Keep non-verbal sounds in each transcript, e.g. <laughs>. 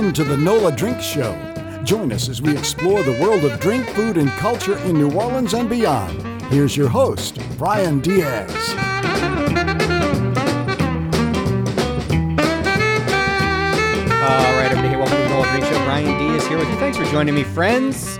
Welcome to the NOLADrinks Show. Join us as we explore the world of drink, food, and culture in New Orleans and beyond. Here's your host, Bryan Dias. All right, everybody, welcome to the NOLADrinks Show. Bryan Dias here with you. Thanks for joining me, friends.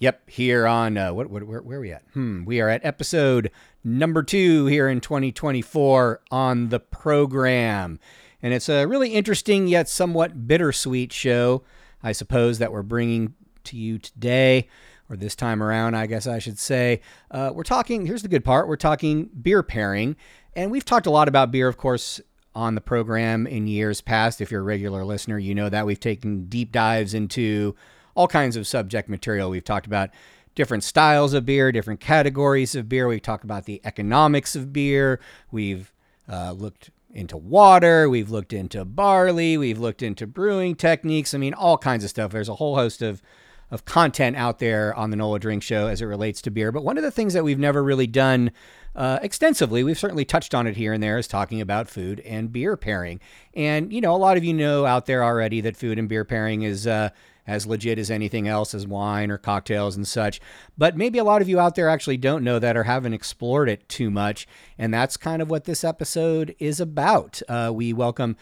Yep, here on uh, what, what where, where are we at? Hmm, we are at episode number two here in 2024 on the program, and it's a really interesting yet somewhat bittersweet show, I suppose, that we're bringing to you today or this time around, I guess I should say. Uh, we're talking. Here's the good part: we're talking beer pairing, and we've talked a lot about beer, of course, on the program in years past. If you're a regular listener, you know that we've taken deep dives into all kinds of subject material. We've talked about different styles of beer, different categories of beer. We've talked about the economics of beer. We've uh, looked into water. We've looked into barley. We've looked into brewing techniques. I mean, all kinds of stuff. There's a whole host of of content out there on the NOLADrinks Show as it relates to beer. But one of the things that we've never really done uh, extensively, we've certainly touched on it here and there, is talking about food and beer pairing. And, you know, a lot of you know out there already that food and beer pairing is. Uh, as legit as anything else, as wine or cocktails and such. But maybe a lot of you out there actually don't know that or haven't explored it too much. And that's kind of what this episode is about. Uh, we welcome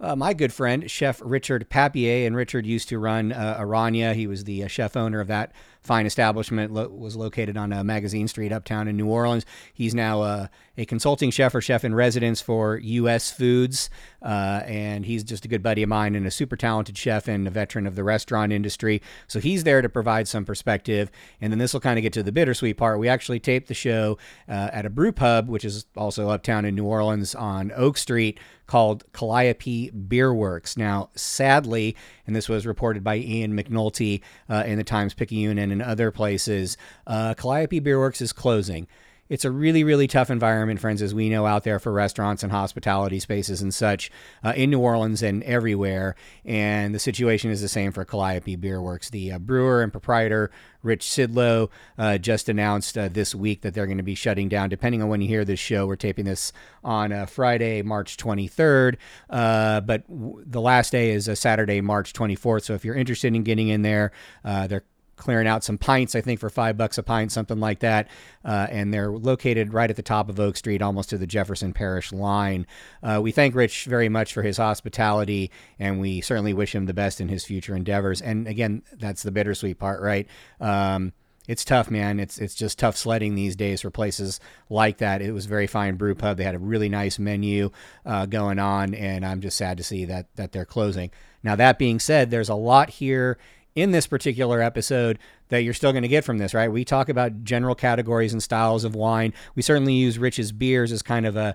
uh, my good friend, Chef Richard Papier. And Richard used to run uh, Araña. He was the uh, chef owner of that fine establishment, lo- was located on uh, Magazine Street uptown in New Orleans. He's now uh, a consulting chef or chef in residence for U.S. Foods. Uh, and he's just a good buddy of mine and a super talented chef and a veteran of the restaurant industry. So he's there to provide some perspective. And then this will kind of get to the bittersweet part. We actually taped the show uh, at a brew pub, which is also uptown in New Orleans on Oak Street called Calliope Beer Works. Now, sadly, and this was reported by Ian McNulty uh, in the Times Picayune and in other places, uh, Calliope Beer Works is closing. It's a really, really tough environment, friends, as we know out there for restaurants and hospitality spaces and such uh, in New Orleans and everywhere. And the situation is the same for Calliope Beer Works. The uh, brewer and proprietor, Rich Szydlo, uh, just announced uh, this week that they're going to be shutting down. Depending on when you hear this show, we're taping this on uh, Friday, March 23rd. Uh, but w- the last day is a Saturday, March 24th. So if you're interested in getting in there, they're clearing out some pints, I think, for five bucks a pint, something like that. Uh, and they're located right at the top of Oak Street, almost to the Jefferson Parish line. Uh, we thank Rich very much for his hospitality, and we certainly wish him the best in his future endeavors. And again, that's the bittersweet part, right? Um, it's tough, man. It's it's just tough sledding these days for places like that. It was a very fine brew pub. They had a really nice menu uh, going on, and I'm just sad to see that that they're closing. Now that being said, there's a lot here in this particular episode that you're still going to get from this, right? We talk about general categories and styles of wine. We certainly use Rich's beers as kind of a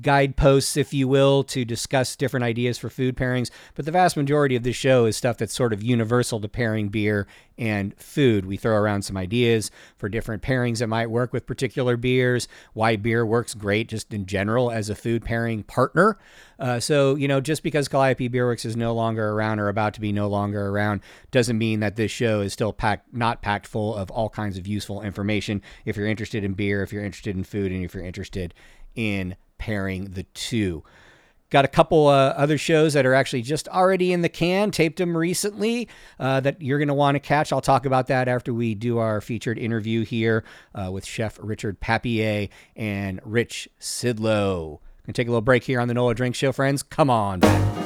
guideposts, if you will, to discuss different ideas for food pairings. But the vast majority of this show is stuff that's sort of universal to pairing beer and food. We throw around some ideas for different pairings that might work with particular beers, why beer works great just in general as a food pairing partner. Uh, so, you know, just because Calliope Beer Works is no longer around or about to be no longer around doesn't mean that this show is still packed, not packed full of all kinds of useful information. If you're interested in beer, if you're interested in food, and if you're interested in pairing the two. Got a couple uh, other shows that are actually just already in the can, taped them recently uh, that you're going to want to catch. I'll talk about that after we do our featured interview here uh, with Chef Richard Papier and Rich Szydlo. Gonna take a little break here on the NOLADrinks Show, friends. Come on back.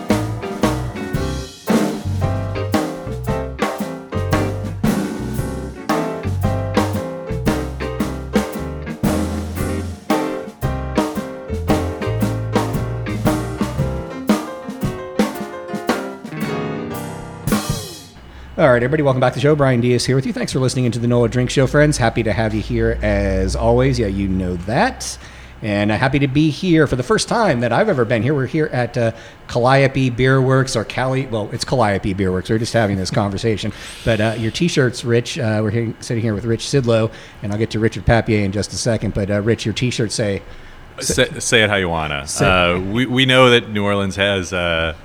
All right, everybody, welcome back to the show. Bryan Dias here with you. Thanks for listening into the NOLADrinks Show, friends. Happy to have you here as always. Yeah, you know that. And uh, happy to be here for the first time that I've ever been here. We're here at uh, Calliope Beer Works or Cali. Well, it's Calliope Beer Works. We're just having this conversation. But uh, your T-shirts, Rich. Uh, we're here, sitting here with Rich Szydlo, and I'll get to Richard Papier in just a second. But uh, Rich, your T-shirts say. Say, say it how you wanna. Uh, we we know that New Orleans has a,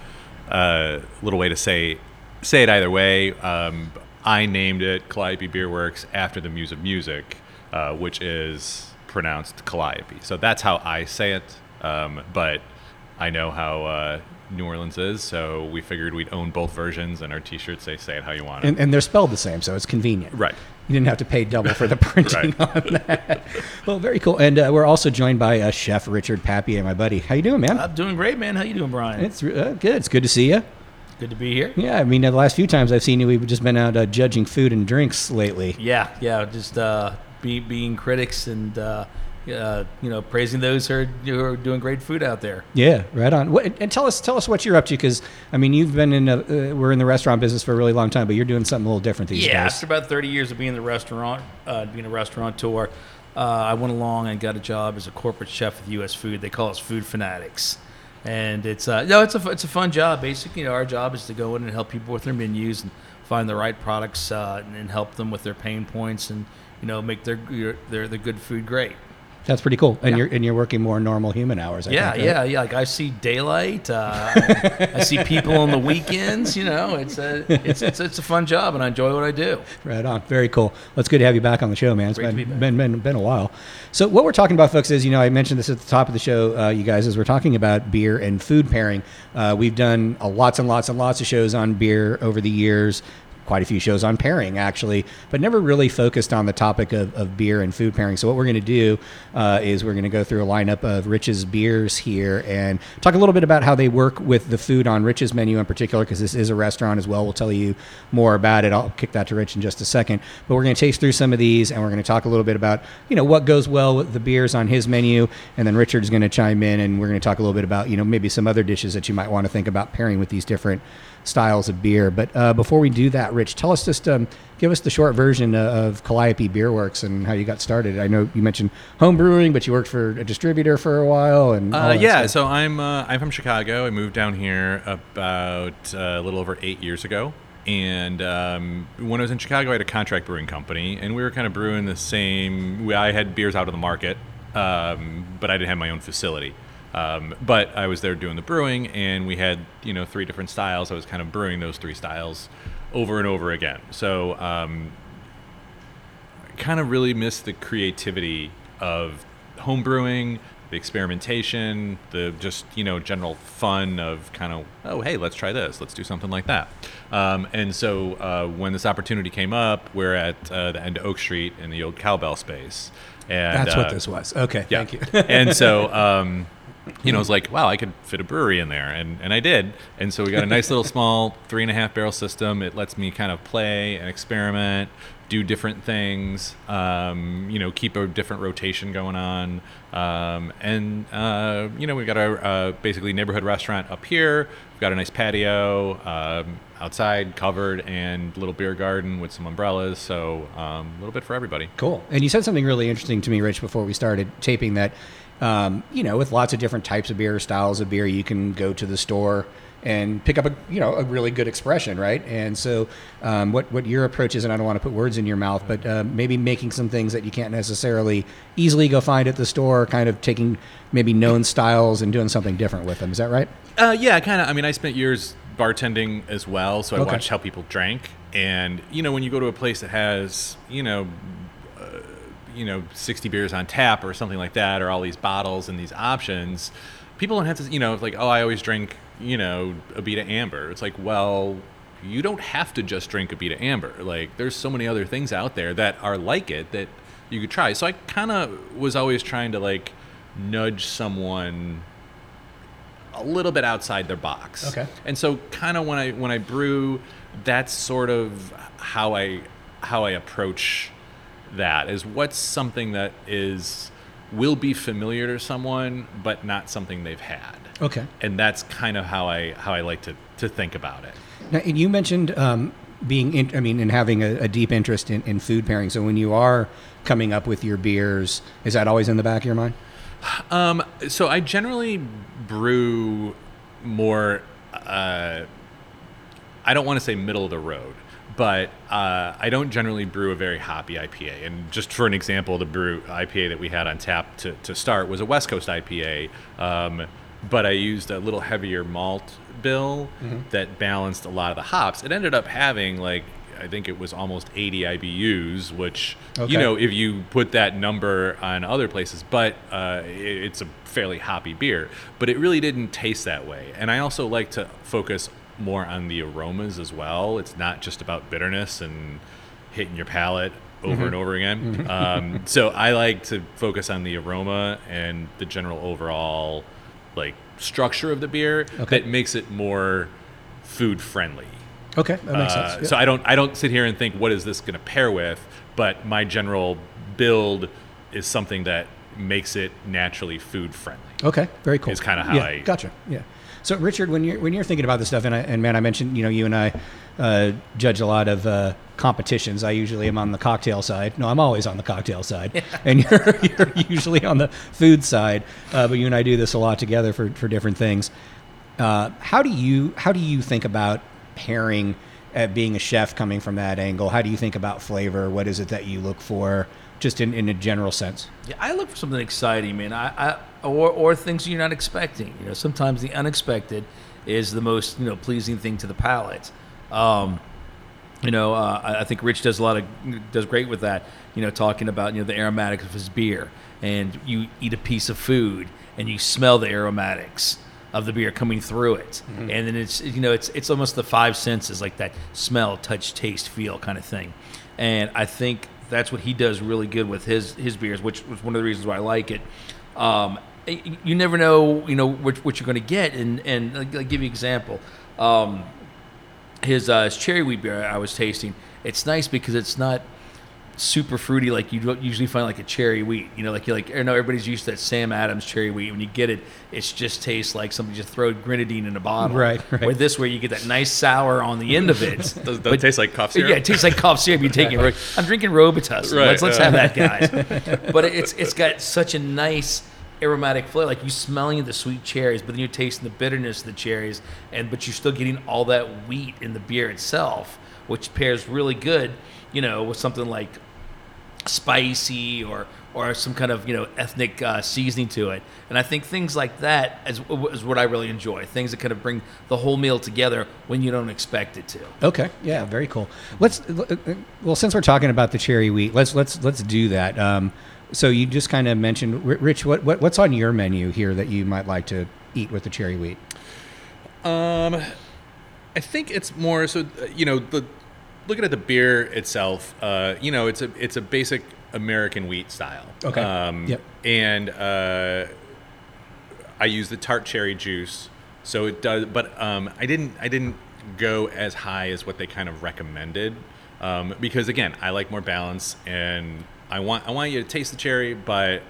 a little way to say say it either way. Um, I named it Calliope Beer Works after the Muse of Music, uh, which is pronounced Calliope. So that's how I say it. Um, but I know how uh, New Orleans is. So we figured we'd own both versions, and our T-shirts say "Say it how you want it." And, and they're spelled the same, so it's convenient. right. You didn't have to pay double for the <laughs> printing Right. on that. Well, very cool. And uh, we're also joined by uh, Chef Richard Papier, my buddy. How you doing, man? I'm doing great, man. How you doing, Bryan? it's uh, good. It's good to see you. Good to be here. Yeah, I mean, the last few times I've seen you, we've just been out uh, judging food and drinks lately. Yeah, yeah. Just uh, be, being critics and uh, uh, you know praising those who are, who are doing great food out there. Yeah, right on. What, and tell us, tell us what you're up to, because I mean, you've been in, a, uh, we're in the restaurant business for a really long time, but you're doing something a little different these yeah, days. Yeah, after about 30 years of being in the restaurant, uh, being a restaurateur, uh, I went along and got a job as a corporate chef with U.S. Food. They call us food fanatics, and it's uh, no, it's a it's a fun job. Basically, you know, our job is to go in and help people with their menus and find the right products uh, and, and help them with their pain points and you know make their their their good food great. That's pretty cool. And Yeah. you're and you're working more normal human hours. I Yeah, think, right? yeah, yeah. Like I see daylight. Uh, I see people on the weekends. You know, it's a it's, it's it's a fun job, and I enjoy what I do. Right on. Very cool. Well, it's good to have you back on the show, man. It's Great been, be been, been, been a while. So, what we're talking about, folks, is you know, I mentioned this at the top of the show, uh, you guys, as we're talking about beer and food pairing. Uh, we've done lots and lots and lots of shows on beer over the years. Quite a few shows on pairing, actually, but never really focused on the topic of, of beer and food pairing. So, what we're going to do uh, is we're going to go through a lineup of Rich's beers here and talk a little bit about how they work with the food on Rich's menu in particular, because this is a restaurant as well. We'll tell you more about it. I'll kick that to Rich in just a second. But we're going to taste through some of these, and we're going to talk a little bit about you know what goes well with the beers on his menu, and then Richard's going to chime in, and we're going to talk a little bit about you know maybe some other dishes that you might want to think about pairing with these different styles of beer. But uh, before we do that, Rich, tell us just um, give us the short version uh, of Calliope Beer Works and how you got started. I know you mentioned home brewing, but you worked for a distributor for a while, and Uh, yeah, stuff. so I'm uh, I'm from Chicago. I moved down here about uh, a little over eight years ago. And um, when I was in Chicago, I had a contract brewing company, and we were kind of brewing the same. we- I had beers out of the market, um, but I didn't have my own facility. Um, but I was there doing the brewing, and we had you know three different styles. I was kind of brewing those three styles over and over again. So um, kind of really miss the creativity of home brewing, the experimentation, the just you know general fun of kind of oh hey let's try this, let's do something like that. Um, and so uh, when this opportunity came up, we're at uh, the end of Oak Street in the old cowbell space. And, that's what uh, this was. Okay, yeah. thank you. <laughs> and so, <laughs> um, you know, I was like, wow, I could fit a brewery in there. And, and I did. And so we got a nice little <laughs> small three and a half barrel system. It lets me kind of play and experiment, do different things, um, you know, keep a different rotation going on. Um, and, uh, you know, we've got a uh, basically neighborhood restaurant up here. We've got a nice patio um, outside covered and little beer garden with some umbrellas. So um, a little bit for everybody. Cool. And you said something really interesting to me, Rich, before we started taping that, um, you know, with lots of different types of beer, styles of beer, you can go to the store and pick up a, you know, a really good expression, right? And so um, what, what your approach is, and I don't want to put words in your mouth, but uh, maybe making some things that you can't necessarily easily go find at the store, kind of taking maybe known styles and doing something different with them. Is that right? Uh, yeah, kind of. I mean, I spent years bartending as well, so I Okay. watched how people drank. And you know, when you go to a place that has, you know, uh, you know, sixty beers on tap or something like that, or all these bottles and these options, people don't have to, you know, like, oh, I always drink, you know, Abita Amber. It's like, well, you don't have to just drink Abita Amber. Like, there's so many other things out there that are like it that you could try. So I kind of was always trying to like nudge someone a little bit outside their box. Okay. And so kind of when I when I brew, that's sort of how I how I approach that is what's something that is will be familiar to someone but not something they've had. Okay. And that's kind of how I how I like to to think about it. Now, and you mentioned um, being, in, I mean, and having a, a deep interest in, in food pairing. So when you are coming up with your beers, is that always in the back of your mind? Um, so I generally brew more. Uh, I don't want to say middle of the road, but uh, I don't generally brew a very hoppy IPA. And just for an example, the brew IPA that we had on tap to, to start was a West Coast IPA, um, but I used a little heavier malt bill that balanced a lot of the hops. It ended up having like I think it was almost 80 IBUs, which Okay. you know if you put that number on other places, but uh, it, it's a fairly hoppy beer. But it really didn't taste that way. And I also like to focus more on the aromas as well. It's not just about bitterness and hitting your palate over and over again. Um, so I like to focus on the aroma and the general overall like structure of the beer Okay. that makes it more food friendly. Okay, that makes Uh, sense. So I don't I don't sit here and think what is this going to pair with, but my general build is something that makes it naturally food friendly. Okay, very cool. Is kinda how yeah, I- gotcha. Yeah. So Richard, when you're when you're thinking about this stuff, and I, and man, I mentioned you know you and I uh, judge a lot of uh, competitions. I usually am on the cocktail side. No, I'm always on the cocktail side, <laughs> and you're, you're usually on the food side. Uh, but you and I do this a lot together for for different things. Uh, how do you how do you think about pairing? Uh, being a chef, coming from that angle, how do you think about flavor? What is it that you look for, just in, in a general sense? Yeah, I look for something exciting, man. I, I or or things you're not expecting. You know, sometimes the unexpected is the most you know pleasing thing to the palate. Um, you know, uh, I I think Rich does a lot of does great with that. You know, talking about you know the aromatics of his beer, and you eat a piece of food and you smell the aromatics of the beer coming through it, and then it's you know it's it's almost the five senses like that smell, touch, taste, feel kind of thing, and I think that's what he does really good with his his beers, which was one of the reasons why I like it. Um, you never know, you know, what, what you're going to get, and and I'll I'll give you an example. Um, his, uh, his cherry wheat beer I was tasting. It's nice because it's not super fruity like you usually find like a cherry wheat. You know, like you like I know everybody's used to that Sam Adams cherry wheat. When you get it, it just tastes like somebody just throw grenadine in a bottle. Right, right. Where this, where you get that nice sour on the end of it. <laughs> Does, does But- it taste like cough syrup? yeah, it tastes like cough syrup. You're taking. <laughs> Ro- I'm drinking Robitussin. Right, let's let's uh. have that, guys. <laughs> but it's it's got such a nice aromatic flavor. Like you smelling the sweet cherries, but then you're tasting the bitterness of the cherries, and but you're still getting all that wheat in the beer itself, which pairs really good. You know, with something like spicy or or some kind of you know ethnic uh, seasoning to it. And I think things like that is, is what I really enjoy. Things that kind of bring the whole meal together when you don't expect it to. Okay. Yeah. Very cool. Let's. Well, since we're talking about the cherry wheat, let's let's let's do that. Um, so you just kind of mentioned, Rich. What, what what's on your menu here that you might like to eat with the cherry wheat? Um, I think it's more so. You know, the looking at the beer itself. Uh, you know, it's a it's a basic American wheat style. Okay. Um, Yep. And uh, I use the tart cherry juice, so it does. But um, I didn't I didn't go as high as what they kind of recommended, um, because again, I like more balance, and I want I want you to taste the cherry, but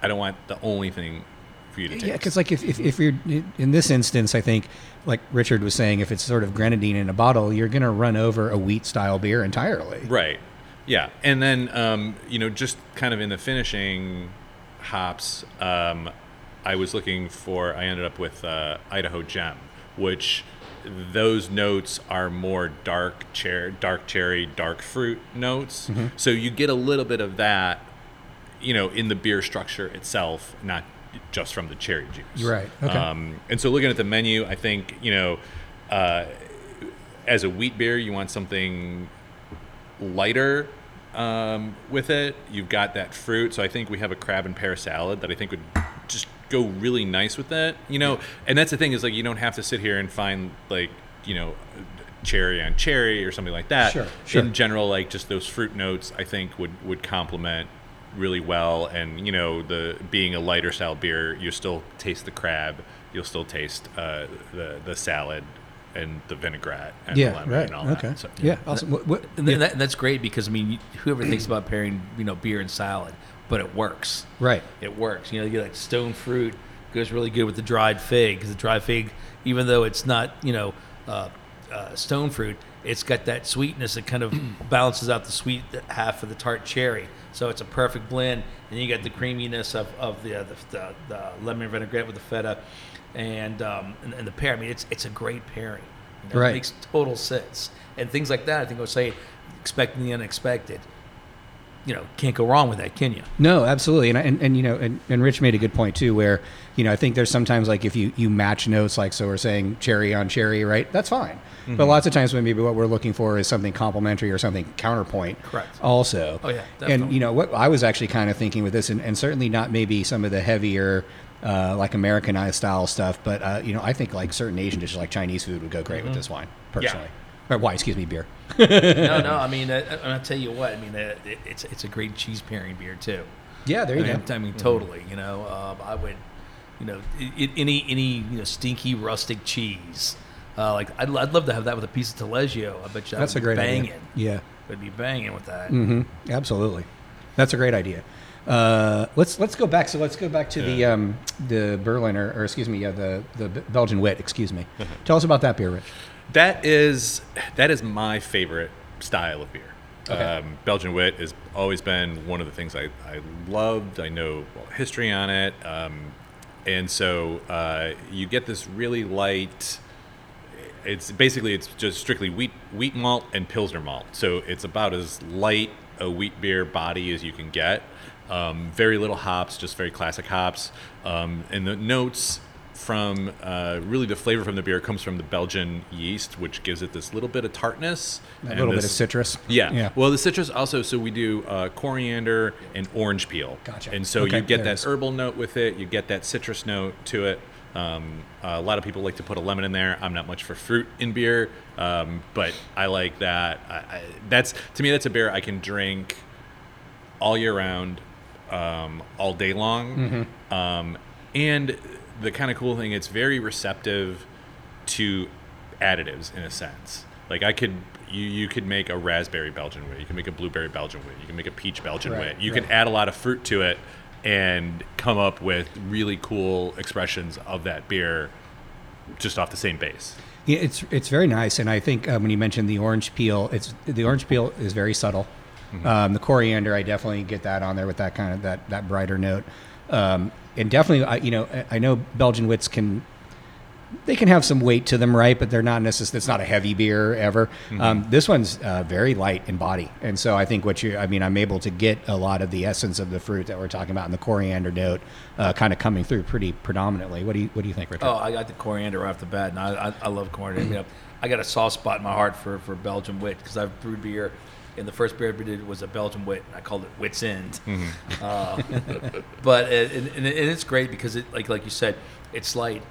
I don't want the only thing for you to taste. Yeah, because like if, if, if you're in this instance, I think like Richard was saying, if it's sort of grenadine in a bottle, you're going to run over a wheat style beer entirely. Right. Yeah. And then, um, you know, just kind of in the finishing hops, um, I was looking for, I ended up with uh, Idaho Gem, which those notes are more dark cherry, dark cherry, dark fruit notes. Mm-hmm. So you get a little bit of that, you know, in the beer structure itself, not just from the cherry juice. Right, okay. Um, and so looking at the menu, I think, you know, uh, as a wheat beer, you want something lighter um, with it. You've got that fruit, so I think we have a crab and pear salad that I think would just go really nice with that. You know, and that's the thing is like you don't have to sit here and find like you know cherry on cherry or something like that. Sure, sure. In general, like just those fruit notes, I think would would complement really well. And you know, the being a lighter style beer, you still taste the crab. You'll still taste uh, the the salad and the vinaigrette and the lemon Right. and all Okay. that. So, yeah. Awesome. What, what, And, th- that, and that's great because I mean, whoever thinks about pairing, you know, beer and salad, but it works. right. It works. You know, you get like stone fruit goes really good with the dried fig because the dried fig, even though it's not, you know, uh, uh, stone fruit, it's got that sweetness that kind of <clears throat> balances out the sweet half of the tart cherry. So it's a perfect blend. And you got the creaminess of, of the, uh, the, the the lemon vinaigrette with the feta, and um, and, and the pear. I mean, it's it's a great pairing. You know, Right. It makes total sense. And things like that, I think I would say, expecting the unexpected you know, can't go wrong with that, can you? No, absolutely, and and, and you know, and, and Rich made a good point too, where you know I think there's sometimes like if you you match notes, like so we're saying cherry on cherry, right? That's fine. Mm-hmm. But lots of times when maybe what we're looking for is something complementary or something counterpoint. Correct. Also. Oh, yeah, definitely. And you know what I was actually kind of thinking with this, and, and certainly not maybe some of the heavier. Uh, like Americanized style stuff, but uh, you know, I think like certain Asian dishes, like Chinese food, would go great Mm-hmm. with this wine. Personally, or wine, excuse me, beer. <laughs> no, no. <laughs> I mean, uh, and I'll tell you what. I mean, uh, it, it's it's a great cheese pairing beer too. Yeah, there I you mean, go. Mm-hmm. I mean, totally. You know, um, I would, you know, i i any any you know stinky rustic cheese. Uh, like I'd, I'd love to have that with a piece of Taleggio. I bet you that That's a would be great banging. idea. Yeah. Would be banging with that. hmm Absolutely, that's a great idea. Uh, let's let's go back. So let's go back to the um, the Berliner, or excuse me, yeah, the the Belgian wit. Excuse me. <laughs> Tell us about that beer, Rich. That is that is my favorite style of beer. Okay. Um, Belgian wit has always been one of the things I, I loved. I know history on it, um, and so uh, you get this really light. It's basically it's just strictly wheat wheat malt and pilsner malt. So it's about as light a wheat beer body as you can get. Um, very little hops, just very classic hops, um, and the notes from uh, really the flavor from the beer comes from the Belgian yeast, which gives it this little bit of tartness, A little bit of citrus. yeah. Yeah. Well, the citrus also. So we do uh, coriander and orange peel. Gotcha. And so Okay, you get that herbal note with it. You get that citrus note to it. Um, a lot of people like to put a lemon in there. I'm not much for fruit in beer, um, but I like that. I, I, that's to me, that's a beer I can drink all year round, um, all day long. Mm-hmm. Um, and the kind of cool thing, it's very receptive to additives in a sense. Like I could, you, you could make a raspberry Belgian wit, you can make a blueberry Belgian wit, you can make a peach Belgian Right, wit. You right. can add a lot of fruit to it and come up with really cool expressions of that beer just off the same base. Yeah, it's it's very nice, and I think um, when you mentioned the orange peel, it's the orange peel is very subtle. Um, the coriander, I definitely get that on there with that kind of that that brighter note, um, and definitely, I, you know, I I know Belgian wits can they can have some weight to them, right? But they're not necessarily. It's not a heavy beer ever. Um, this one's uh, very light in body, and so I think what you, I mean, I'm able to get a lot of the essence of the fruit that we're talking about, and the coriander note, uh, kind of coming through pretty predominantly. What do you What do you think, Richard? Oh, I got the coriander right off the bat, and I, I, I love coriander. you know, I got a soft spot in my heart for, for Belgian wit because I've brewed beer, and the first beer I did was a Belgian wit. And I called it Wit's End. Uh, but it, and, and it's great because it like like you said, it's light,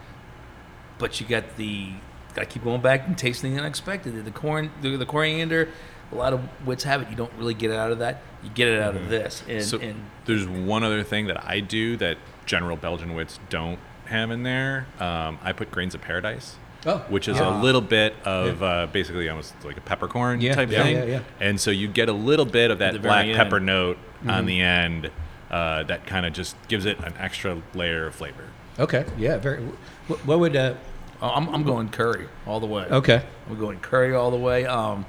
but you got the got to keep going back and tasting the unexpected. The corn, the, the coriander. A lot of wits have it. You don't really get it out of that. You get it out of this. And, So and there's one other thing that I do that general Belgian wits don't have in there. Um, I put grains of paradise. Oh, which is yeah. a little bit of uh, basically almost like a peppercorn Yeah, type yeah, thing. yeah, yeah. And so you get a little bit of that black end. pepper note Mm-hmm. on the end uh, that kind of just gives it an extra layer of flavor. Okay. Yeah. Very. What, what would? Uh, Oh, I'm, I'm going curry all the way. okay. We're going curry all the way. Um,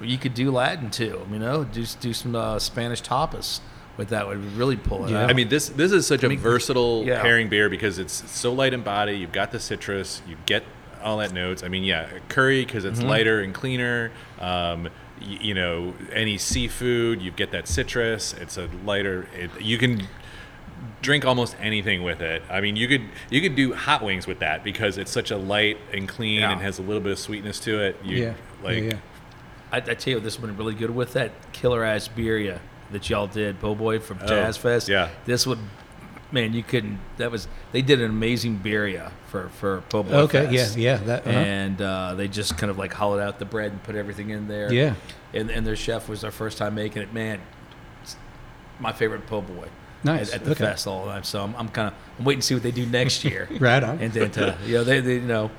you could do Latin too. You know, do do some uh, Spanish tapas with that would really pull it Yeah. out. I mean, this this is such a mean, versatile yeah. pairing beer because it's so light in body. You've got the citrus, you get all that notes. I mean, yeah, curry because Mm-hmm. it's lighter and cleaner. Um, y- you know, any seafood, you get that citrus. It's a lighter. It, you can drink almost anything with it. I mean, you could you could do hot wings with that because it's such a light and clean Yeah. and has a little bit of sweetness to it. You, yeah. like yeah, yeah. I, I tell you, this would been really good with that killer ass birria that y'all did, Po' Boy from Jazz Fest. Oh, yeah. this would. Man, you couldn't. That was they did an amazing birria for for Po' Boy Okay. Yeah. Fest. Yeah. That. uh-huh. and uh, they just kind of like hollowed out the bread and put everything in there. Yeah. and and their chef was their first time making it. Man, it's my favorite po' boy. Nice. at, at the Okay. fest all the time. So I'm, I'm kind of I'm waiting to see what they do next year. <laughs> Right on. And then to, you know they, they you know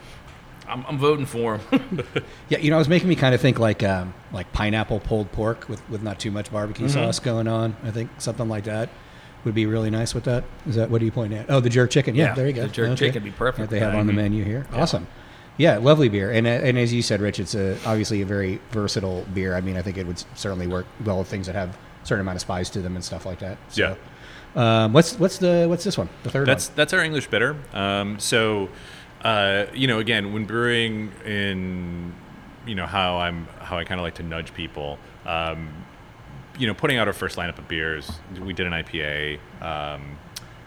I'm, I'm voting for them. <laughs> Yeah, you know, it was making me kind of think like um, like pineapple pulled pork with, with not too much barbecue Mm-hmm. sauce going on. I think something like that would be really nice with that. Is that what are you pointing at? Oh, the jerk chicken. Yeah, Yeah, there you go. the jerk chicken would be perfect That they have that. on the Mhm. menu here. Awesome. Yeah, lovely beer. And uh, and as you said, Rich, it's a, obviously a very versatile beer. I mean, I think it would certainly work well with things that have a certain amount of spice to them and stuff like that. So, Um, what's what's the what's this one? The third That's one. that's our English bitter. Um, so, uh, you know, again, when brewing in, you know, how I'm how I kind of like to nudge people. Um, you know, putting out our first lineup of beers, we did an IPA, um,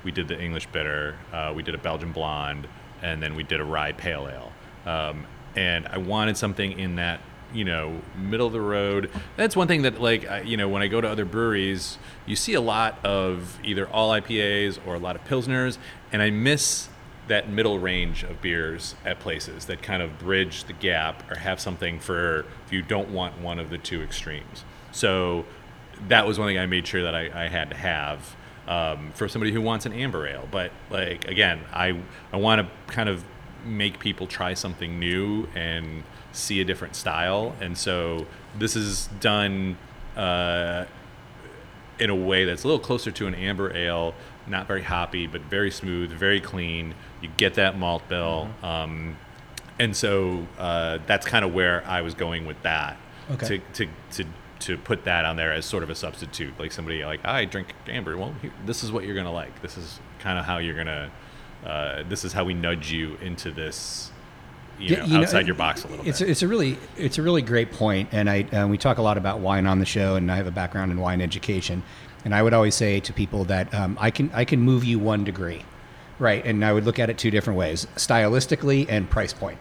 we did the English bitter, uh, we did a Belgian blonde, and then we did a rye pale ale. Um, and I wanted something in that you know middle of the road that's one thing that like I, you know when i go to other breweries you see a lot of either all ipas or a lot of pilsners and i miss that middle range of beers at places that kind of bridge the gap or have something for if you don't want one of the two extremes so that was one thing i made sure that i, I had to have um, for somebody who wants an amber ale but like again i i want to kind of make people try something new and see a different style. And so this is done uh, in a way that's a little closer to an amber ale, not very hoppy, but very smooth, very clean. You get that malt bill. Mm-hmm. Um, and so uh, that's kind of where I was going with that. Okay. To, to, to, to put that on there as sort of a substitute, like somebody like I drink amber. Well, here, this is what you're gonna like. This is kind of how you're gonna. Uh, this is how we nudge you into this you know, you outside know, your box a little it's bit. A, it's a really it's a really great point, and I uh, we talk a lot about wine on the show, and I have a background in wine education, and I would always say to people that um, I can I can move you one degree, right? And I would look at it two different ways: stylistically and price point.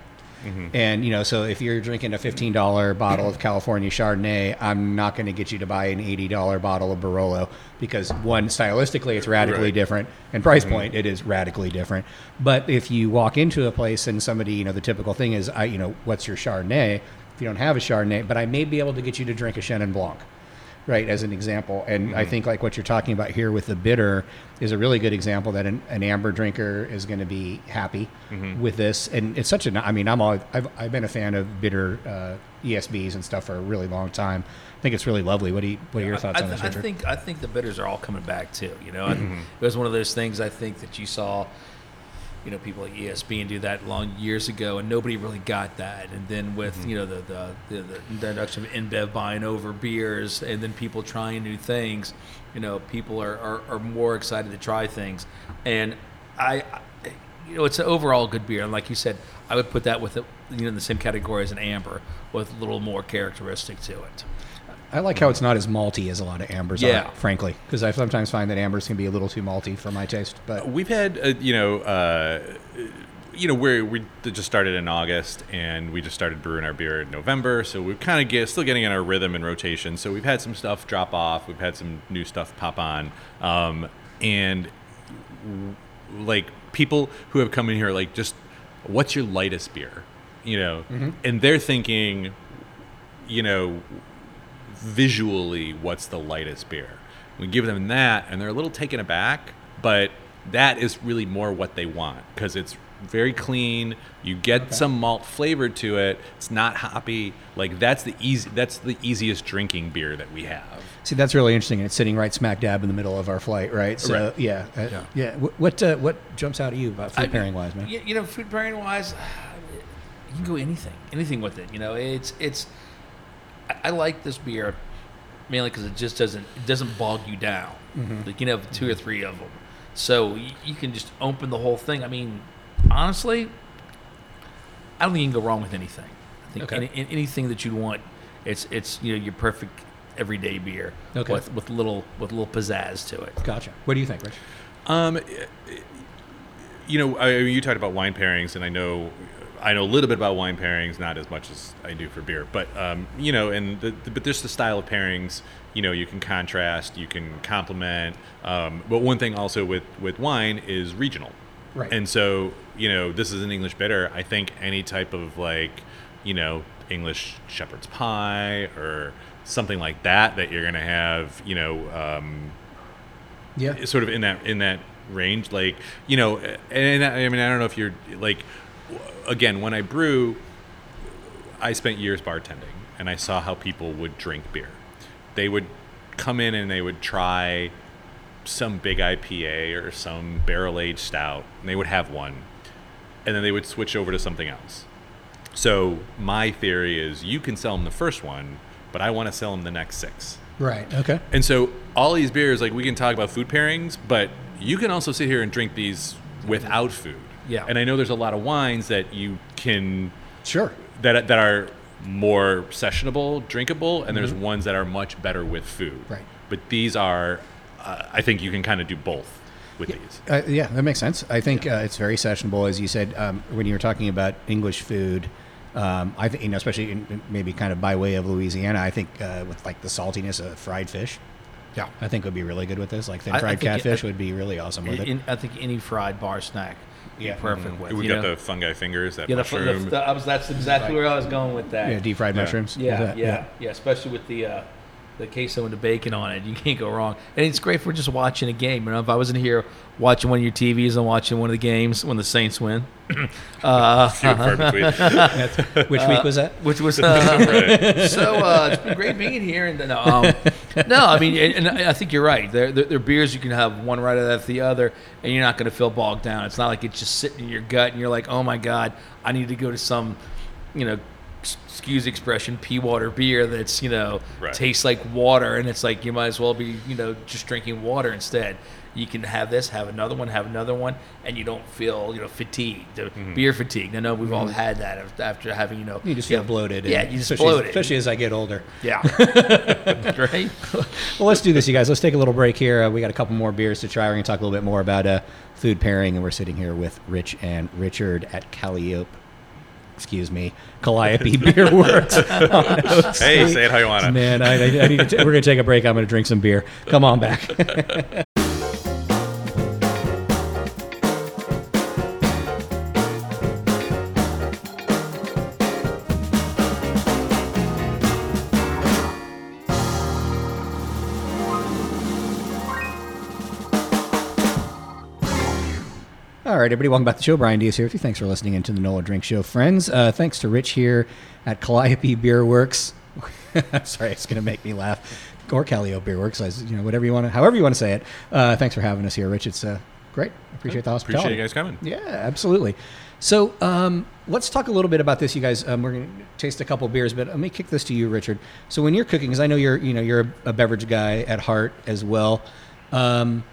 Mm-hmm. And you know, so if you're drinking a fifteen dollar bottle of California Chardonnay, I'm not going to get you to buy an eighty dollar bottle of Barolo because one, stylistically, it's radically right. different, and price mm-hmm. point, it is radically different. But if you walk into a place and somebody, you know, the typical thing is, I, you know, what's your Chardonnay? If you don't have a Chardonnay, but I may be able to get you to drink a Chenin Blanc right as an example and mm-hmm. i think like what you're talking about here with the bitter is a really good example that an, an amber drinker is going to be happy mm-hmm. with this and it's such a i mean i'm all i've, I've been a fan of bitter uh, esbs and stuff for a really long time i think it's really lovely what, do you, what are your thoughts I, on this I think i think the bitters are all coming back too you know mm-hmm. it was one of those things i think that you saw you know people like ESB and do that long years ago, and nobody really got that. And then with mm-hmm. you know the the, the the introduction of InBev buying over beers, and then people trying new things, you know people are, are, are more excited to try things. And I, you know, it's an overall good beer. And like you said, I would put that with it, you know in the same category as an amber with a little more characteristic to it. I like how it's not as malty as a lot of ambers yeah. are, frankly, because I sometimes find that ambers can be a little too malty for my taste. But we've had, uh, you know, uh, you know, we we just started in August, and we just started brewing our beer in November, so we're kind of get, still getting in our rhythm and rotation. So we've had some stuff drop off, we've had some new stuff pop on, um, and like people who have come in here, like just what's your lightest beer, you know, mm-hmm. and they're thinking, you know visually what's the lightest beer. We give them that, and they're a little taken aback, but that is really more what they want because it's very clean. You get okay. some malt flavor to it. It's not hoppy. Like that's the easy. That's the easiest drinking beer that we have. See, that's really interesting, and it's sitting right smack dab in the middle of our flight, right? So right. yeah, uh, yeah. yeah. What uh, what jumps out at you about food I, pairing wise, man? You know, food pairing wise, <sighs> you can go anything, anything with it. You know, it's it's. I, I like this beer mainly because it just doesn't it doesn't bog you down. Mm-hmm. Like you can have two or three of them, so you, you can just open the whole thing. I mean, honestly, I don't think you can go wrong with anything. I think okay. any, anything that you want, it's it's you know your perfect everyday beer okay. with with little with little pizzazz to it. Gotcha. What do you think, Rich? Um, you know, I, you talked about wine pairings, and I know I know a little bit about wine pairings, not as much as I do for beer, but um, you know, and the, the, but there's the style of pairings. You know, you can contrast, you can complement. Um, but one thing also with with wine is regional, right? And so you know, this is an English bitter. I think any type of like, you know, English shepherd's pie or something like that that you're gonna have, you know, um, yeah, sort of in that in that range, like you know, and I mean, I don't know if you're like again, when I brew, I spent years bartending and I saw how people would drink beer. They would come in and they would try some big IPA or some barrel aged stout, and they would have one, and then they would switch over to something else. So my theory is you can sell them the first one, but I want to sell them the next six. Right. Okay. And so all these beers, like we can talk about food pairings, but you can also sit here and drink these without food. Yeah. And I know there's a lot of wines that you can sure that that are more sessionable, drinkable, and there's ones that are much better with food. Mm-hmm. Right. But these are, uh, I think you can kind of do both with these. Uh, yeah, that makes sense. I think uh, it's very sessionable, as you said um, when you were talking about English food. Um, I think you know, especially in, in maybe kind of by way of Louisiana. I think uh, with like the saltiness of fried fish. Yeah. I think would be really good with this. Like thin I- I fried it- catfish I- would be really awesome with it. I think any fried bar snack, Yeah. perfect with. We've you got know? the fungi fingers, that yeah, mushroom. the, the, I was, that's exactly where I was going with that. yeah, deep fried Yeah. mushrooms. Yeah, With that, yeah, yeah, Especially with the uh, the queso and the bacon on it, you can't go wrong. And it's great for just watching a game. You know, if I wasn't here watching one of your TVs and watching one of the games when the Saints win, <clears throat> uh, Few and far between. <laughs> Which week was that? which was <laughs> uh, so uh, it's been great being here. And no, um, <laughs> no, I mean, and, and I think you're right. They're, they're, they're beers you can have one right after the other, and you're not going to feel bogged down. It's not like it's just sitting in your gut, and you're like, oh my god, I need to go to some, you know. S- Excuse the expression, pea water beer that's you know Right. tastes like water, and it's like you might as well be you know just drinking water instead. You can have this, have another one, have another one, and you don't feel you know fatigued, uh, beer fatigue. I know we've all had that after having you know You just feel bloated. and- Yeah, you just especially, bloated. Especially as I get older. Yeah. <laughs> right? Well, let's do this, you guys. Let's take a little break here. Uh, we got a couple more beers to try. We're going to talk a little bit more about uh, food pairing, and we're sitting here with Rich and Richard at Calliope. Excuse me, Calliope <laughs> Beer Works. <laughs> hey, say it how you want to. Man, I, I, I need to t- we're going to take a break. I'm going to drink some beer. Come on back. <laughs> All right, everybody, welcome back to the show. Bryan Dias here with you. Thanks for listening into the NOLADrinks Show, friends. Uh, thanks to Rich here at Calliope Beer Works. <laughs> I'm sorry, it's going to make me laugh. Or Calliope Beer Works, you know, whatever you want to, however you want to say it. Uh, thanks for having us here, Rich. It's uh, great. Appreciate the hospitality. Appreciate you guys coming. Yeah, absolutely. So um, let's talk a little bit about this, you guys. Um, we're going to taste a couple beers, but let me kick this to you, Richard. So when you're cooking, because I know you're, you know, you're a, a beverage guy at heart as well. Um,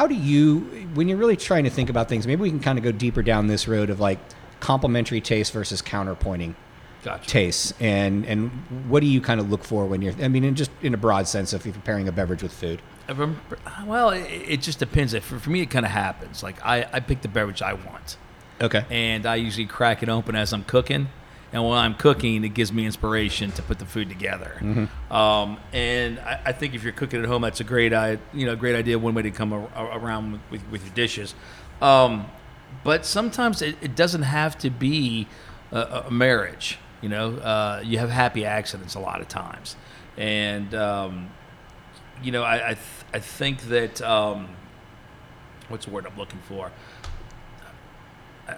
how do you, when you're really trying to think about things, maybe we can kind of go deeper down this road of like complementary taste versus counterpointing Gotcha. tastes, and and what do you kind of look for when you're, I mean, in just in a broad sense, if you're preparing a beverage with food. Remember- Well, it, it just depends. For, for me, it kind of happens. Like, I, I pick the beverage I want. Okay. and I usually crack it open as I'm cooking. And while I'm cooking, it gives me inspiration to put the food together. Mm-hmm. Um, and I, I think if you're cooking at home, that's a great, I, you know, great idea. One way to come a, a- around with, with, with your dishes. Um, but sometimes it, it doesn't have to be a, a marriage. You know, uh, you have happy accidents a lot of times, and um, you know, I I, th- I think that um, what's the word I'm looking for?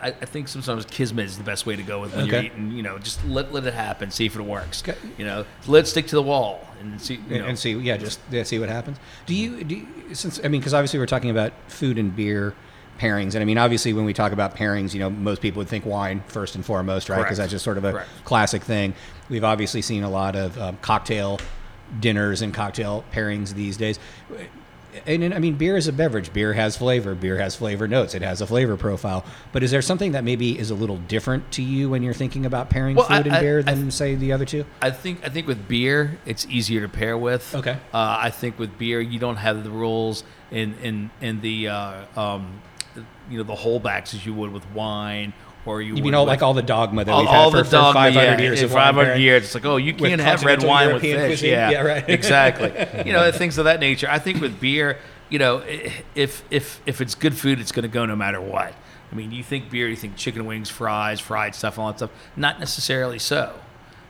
I, I think sometimes kismet is the best way to go with when you're eating. You know, just let let it happen, see if it works. Okay. You know, let's stick to the wall and see. You and, know, and see, yeah, just yeah, see what happens. Do you, do you since I mean, because obviously we're talking about food and beer pairings, and I mean, obviously when we talk about pairings, you know, most people would think wine first and foremost, right? Because that's just sort of a Correct. classic thing. We've obviously seen a lot of um, cocktail dinners and cocktail pairings these days. And, and I mean, beer is a beverage. Beer has flavor. Beer has flavor notes. It has a flavor profile. But is there something that maybe is a little different to you when you're thinking about pairing Well, food I- and I- beer I- than say the other two? I think I think with beer, it's easier to pair with. Okay. Uh, I think with beer, you don't have the rules in in in the uh, um, you know the holdbacks as you would with wine or you. You would mean all with- like all the dogma that all, we've had for, the for dogma, 500 yeah, years of 500 pairing? years. It's like, oh, you can't have red wine European with fish. cuisine. Yeah, Yeah, right. exactly. <laughs> You know, things of that nature. I think with beer, you know, if if if it's good food, it's going to go no matter what. I mean, you think beer, you think chicken wings, fries, fried stuff, all that stuff. Not necessarily so.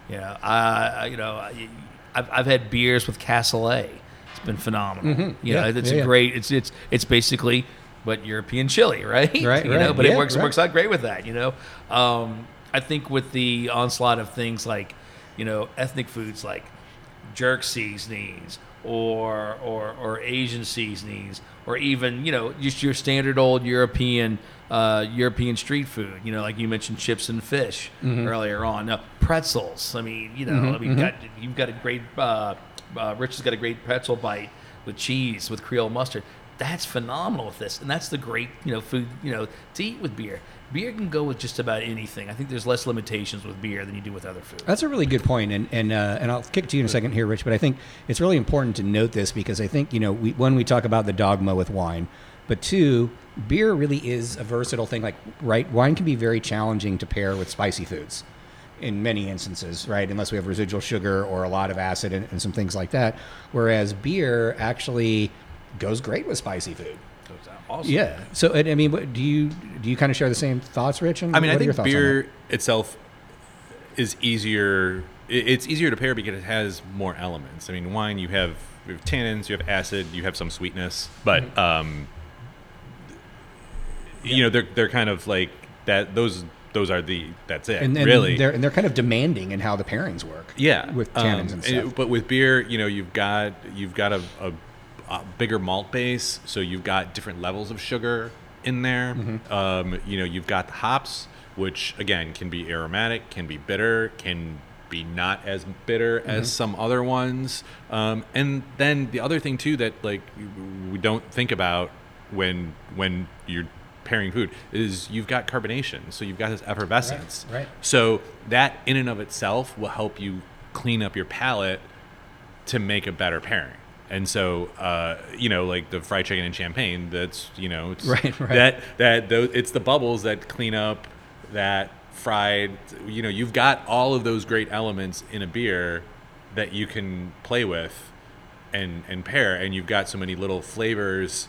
You know, I you know, I- I've, I've had beers with Cassoulet. It's been phenomenal. You know, Mm-hmm. Yeah, it's yeah, a great. It's it's it's basically what European chili, right? Right, <laughs> You know, but Yeah, it works right. works out great with that. You know, um, I think with the onslaught of things like, you know, ethnic foods like jerk seasonings or or or Asian seasonings or even you know just your standard old European uh, European street food. You know, like you mentioned chips and fish Mm-hmm. earlier on. Now, pretzels. I mean, you know, I mean, got, you've got a great. Uh, uh, Rich has got a great pretzel bite with cheese with Creole mustard. That's phenomenal with this, and that's the great you know food you know to eat with beer. Beer can go with just about anything. I think there's less limitations with beer than you do with other food. That's a really good point, and and uh, and I'll kick to you in a second here, Rich. But I think it's really important to note this because I think you know we, when we talk about the dogma with wine, but two, beer really is a versatile thing. Like right, wine can be very challenging to pair with spicy foods in many instances, right? Unless we have residual sugar or a lot of acid and, and some things like that. Whereas beer actually goes great with spicy food. Awesome. Yeah. So, and, I mean, what, do you do you kind of share the same thoughts, Rich? And I mean, what I are your think thoughts on beer itself is easier. It's easier to pair because it has more elements. I mean, wine you have, you have tannins, you have acid, you have some sweetness, but Mm-hmm. um, you know they're they're kind of like that. Those those are the that's it. and, and really, they're and they're kind of demanding in how the pairings work. yeah, with um, tannins and stuff. but with beer, you know, you've got you've got a, a, a bigger malt base, so you've got different levels of sugar in there. Mm-hmm. Um, you know, you've got the hops, which again can be aromatic, can be bitter, can be not as bitter Mm-hmm. as some other ones. Um, and then the other thing too that like we don't think about when when you're pairing food is you've got carbonation, so you've got this effervescence. right. So that in and of itself will help you clean up your palate to make a better pairing. And so, uh, you know, like the fried chicken and champagne, that's you know, it's <laughs> Right, right. that that those, it's the bubbles that clean up that fried. You know, you've got all of those great elements in a beer that you can play with and and pair, and you've got so many little flavors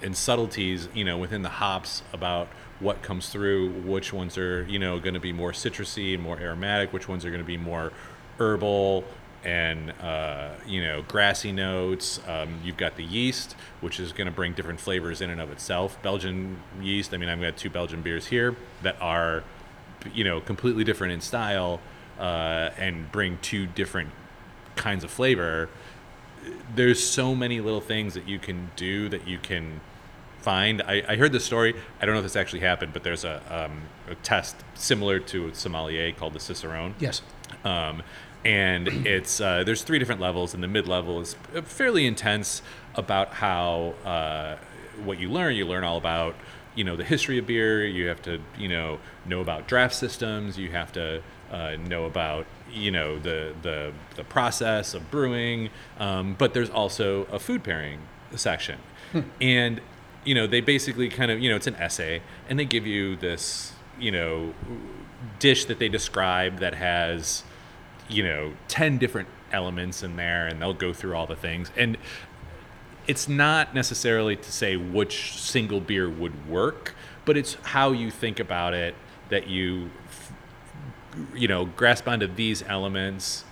and subtleties, you know, within the hops about what comes through, which ones are, you know, going to be more citrusy and more aromatic, which ones are going to be more herbal and, uh, you know, grassy notes. Um, you've got the yeast, which is going to bring different flavors in and of itself. Belgian yeast, I mean, I've got two Belgian beers here that are, you know, completely different in style uh, and bring two different kinds of flavor there's so many little things that you can do that you can find. I, I heard this story. I don't know if this actually happened, but there's a, um, a test similar to a sommelier called the Cicerone. Yes. Um, and it's uh, there's three different levels, and the mid level is fairly intense about how uh, what you learn. You learn all about you know the history of beer. You have to you know know about draft systems. You have to uh, know about you know the the the process of brewing. Um, but there's also a food pairing section, and you know they basically kind of you know it's an essay, and they give you this you know dish that they describe that has you know 10 different elements in there and they'll go through all the things. And it's not necessarily to say which single beer would work but it's how you think about it that you you know grasp onto these elements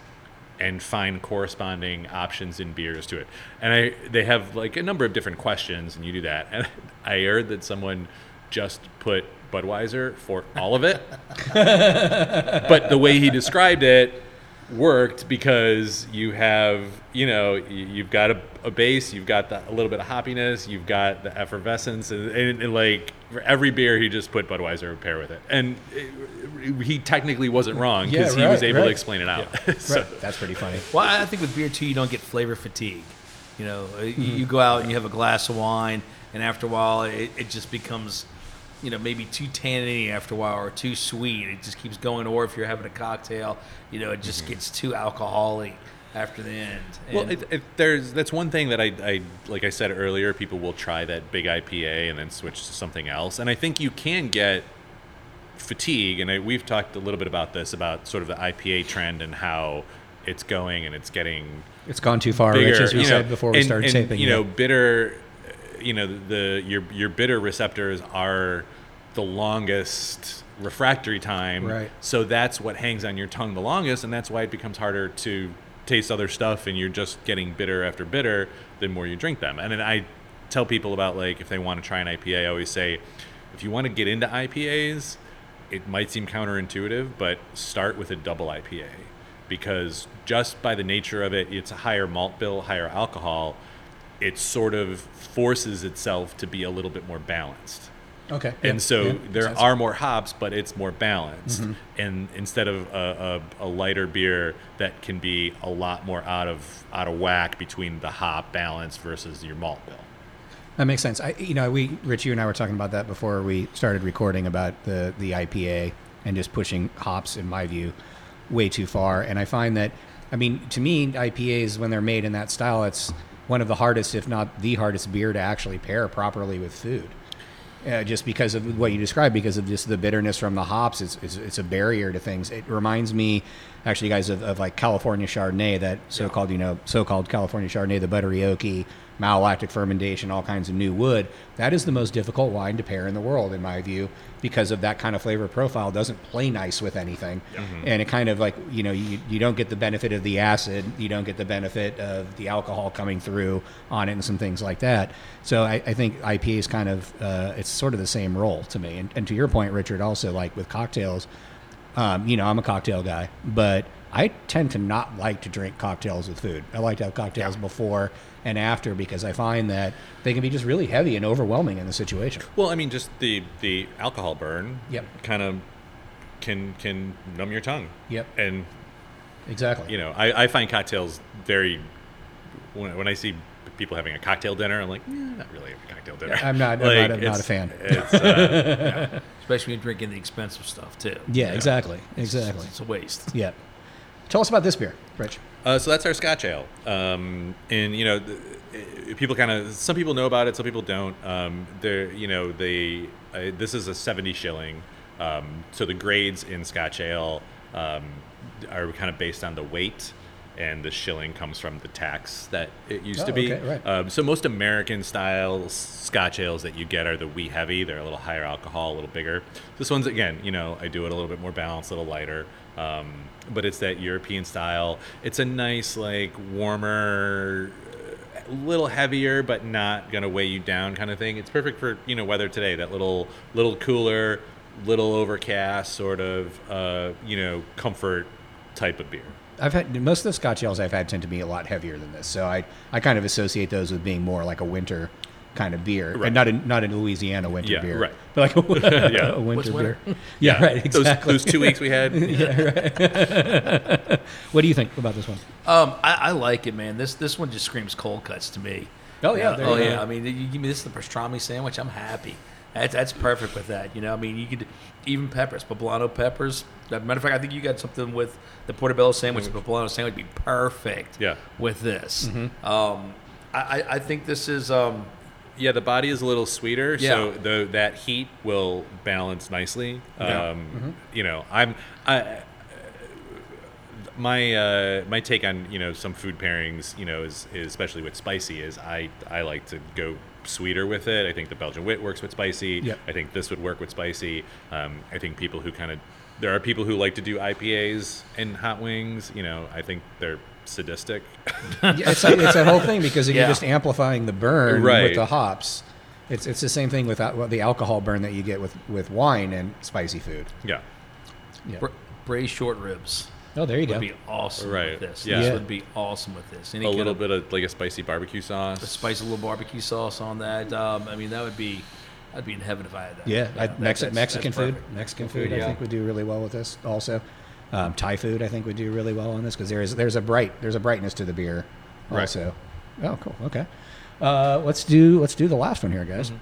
and find corresponding options in beers to it. And i they have like a number of different questions and you do that. And <laughs> i heard that someone just put budweiser for all of it. <laughs> But the way he described it worked because you have you know you've got a, a base you've got the, a little bit of hoppiness you've got the effervescence and, and, and like for every beer he just put budweiser would pair with it and it, he technically wasn't wrong because Yeah, he was able right. to explain it out <laughs> so, Right. That's pretty funny. Well, I I think with beer too, you don't get flavor fatigue. You know, uh, you- Mm-hmm. you go out and you have a glass of wine, and after a while, it, it just becomes, you know, maybe too tannin after a while or too sweet. It just keeps going. Or if you're having a cocktail, you know, it just mm-hmm. gets too alcoholic after the end. Well, it, it, there's that's one thing that I, I like I said earlier. People will try that big IPA and then switch to something else, and I think you can get fatigue. And I, we've talked a little bit about this about sort of the IPA trend and how it's going and it's getting It's gone too far, bigger. Rich, as we you know, said before we and- started and, taping. You know, yeah. bitter. You know, the your your bitter receptors are the longest refractory time. Right. So that's what hangs on your tongue the longest, and that's why it becomes harder to taste other stuff, and you're just getting bitter after bitter the more you drink them. And then I tell people about like if they want to try an IPA, I always say, if you want to get into IPAs, it might seem counterintuitive, but start with a double IPA because just by the nature of it, it's a higher malt bill, higher alcohol. It sort of forces itself to be a little bit more balanced. okay. And yeah, so yeah, there are more hops, but it's more balanced. Mm-hmm. And instead of a, a, a lighter beer that can be a lot more out of out of whack between the hop balance versus your malt bill. That makes sense. I, you know, we Rich, you and I were talking about that before we started recording about the the IPA and just pushing hops, in my view, way too far. And I find that, I mean, to me, IPAs when they're made in that style, it's one of the hardest, if not the hardest, beer to actually pair properly with food. Uh, just because of what you described, because of just the bitterness from the hops, it's, it's, it's a barrier to things. It reminds me, actually, guys, of, of like California Chardonnay, that so-called, you know, so-called California Chardonnay, the buttery oaky, malolactic fermentation, all kinds of new wood. That is the most difficult wine to pair in the world, in my view, because of that kind of flavor profile. Doesn't play nice with anything, and it kind of like you know you, you don't get the benefit of the acid, you don't get the benefit of the alcohol coming through on it, and some things like that. So I, I think IPA is kind of uh, it's sort of the same role to me. And, and to your point, Richard, also like with cocktails, um, you know, I'm a cocktail guy, but I tend to not like to drink cocktails with food. I like to have cocktails before and after because I find that they can be just really heavy and overwhelming in the situation. Well, I mean, just the the alcohol burn. Yep. Kind of can can numb your tongue. Yep. And Exactly. you know, I, I find cocktails very. When, when I see people having a cocktail dinner, I'm like, eh, not really a cocktail dinner. I'm not- I'm not- I'm not a fan. It's, uh, <laughs> Especially when you're drinking the expensive stuff too. yeah, exactly. Exactly. It's a waste. Yeah. Tell us about this beer, Rich. Uh, so that's our Scotch ale, um, and you know, the, people kind of some people know about it, some people don't. Um, they're you know they uh, this is a seventy shilling, um, so the grades in Scotch ale um, are kind of based on the weight, and the shilling comes from the tax that it used to Oh, be. okay, right. Um, so most American style Scotch ales that you get are the wee heavy. They're a little higher alcohol, a little bigger. This one's again, you know, I do it a little bit more balanced, a little lighter. Um, but it's that European style. It's a nice, like warmer, a little heavier, but not gonna weigh you down kind of thing. It's perfect for you know weather today. That little little cooler, little overcast sort of uh, you know comfort type of beer. I've had most of the Scotch ales I've had tend to be a lot heavier than this, so I I kind of associate those with being more like a winter kind of beer, Right. and not a not a Louisiana winter Yeah, beer, right. but like a, <laughs> Yeah. <laughs> a winter What's beer. winter? <laughs> Yeah, right. Exactly. Those, those two weeks we had. What do you think about this one? Um, I, I like it, man. This this one just screams cold cuts to me. Oh, yeah, there oh yeah. I mean, you give me this the pastrami sandwich, I'm happy. That's that's perfect with that. You know, I mean, you could even peppers, poblano peppers. As a matter of fact, I think you got something with the portobello sandwich. The poblano sandwich would be perfect. Yeah. With this, Mm-hmm. um, I, I think this is um, Yeah, the body is a little sweeter, so the that heat will balance nicely. Yeah. Um, You know, I'm I. My uh, my take on you know some food pairings you know is, is especially with spicy is I I like to go sweeter with it. I think the Belgian wit works with spicy. Yep. I think this would work with spicy. Um, I think people who kind of there are people who like to do IPAs and hot wings. You know, I think they're sadistic. Yeah, it's, a, it's that whole thing because you're just amplifying the burn Right. with the hops. It's it's the same thing with well, the alcohol burn that you get with, with wine and spicy food. yeah. Yeah. bra- braised short ribs. Oh, there you Would go. Would be awesome Right. with this. Yeah. This would be awesome with this. Any A little of- bit of like a spicy barbecue sauce. spice a little barbecue sauce on that. Um, I mean, that would be, I'd be in heaven if I had that. Yeah, I, that- Mexi- that's- Mexican that's food. perfect. Mexican food, I yeah. think would do really well with this. Also, um, Thai food, I think would do really well on this because there is there's a bright there's a brightness to the beer. Right. Also, oh cool. Okay, uh, let's do let's do the last one here, guys.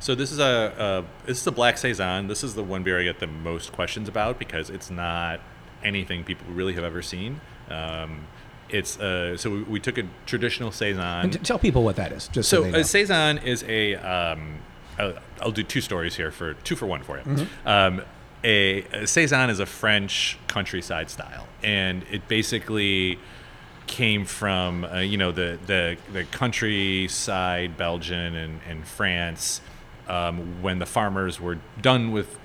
So this is a, a this is a black saison. This is the one beer I get the most questions about because it's not anything people really have ever seen. Um, it's uh, so we, we took a traditional saison. And t- tell people what that is, just so, So they know. a saison is a. Um, I'll, I'll do two stories here for two for one for you. Um, a, a saison is a French countryside style, and it basically came from uh, you know the the the countryside Belgian and, and France um, when the farmers were done with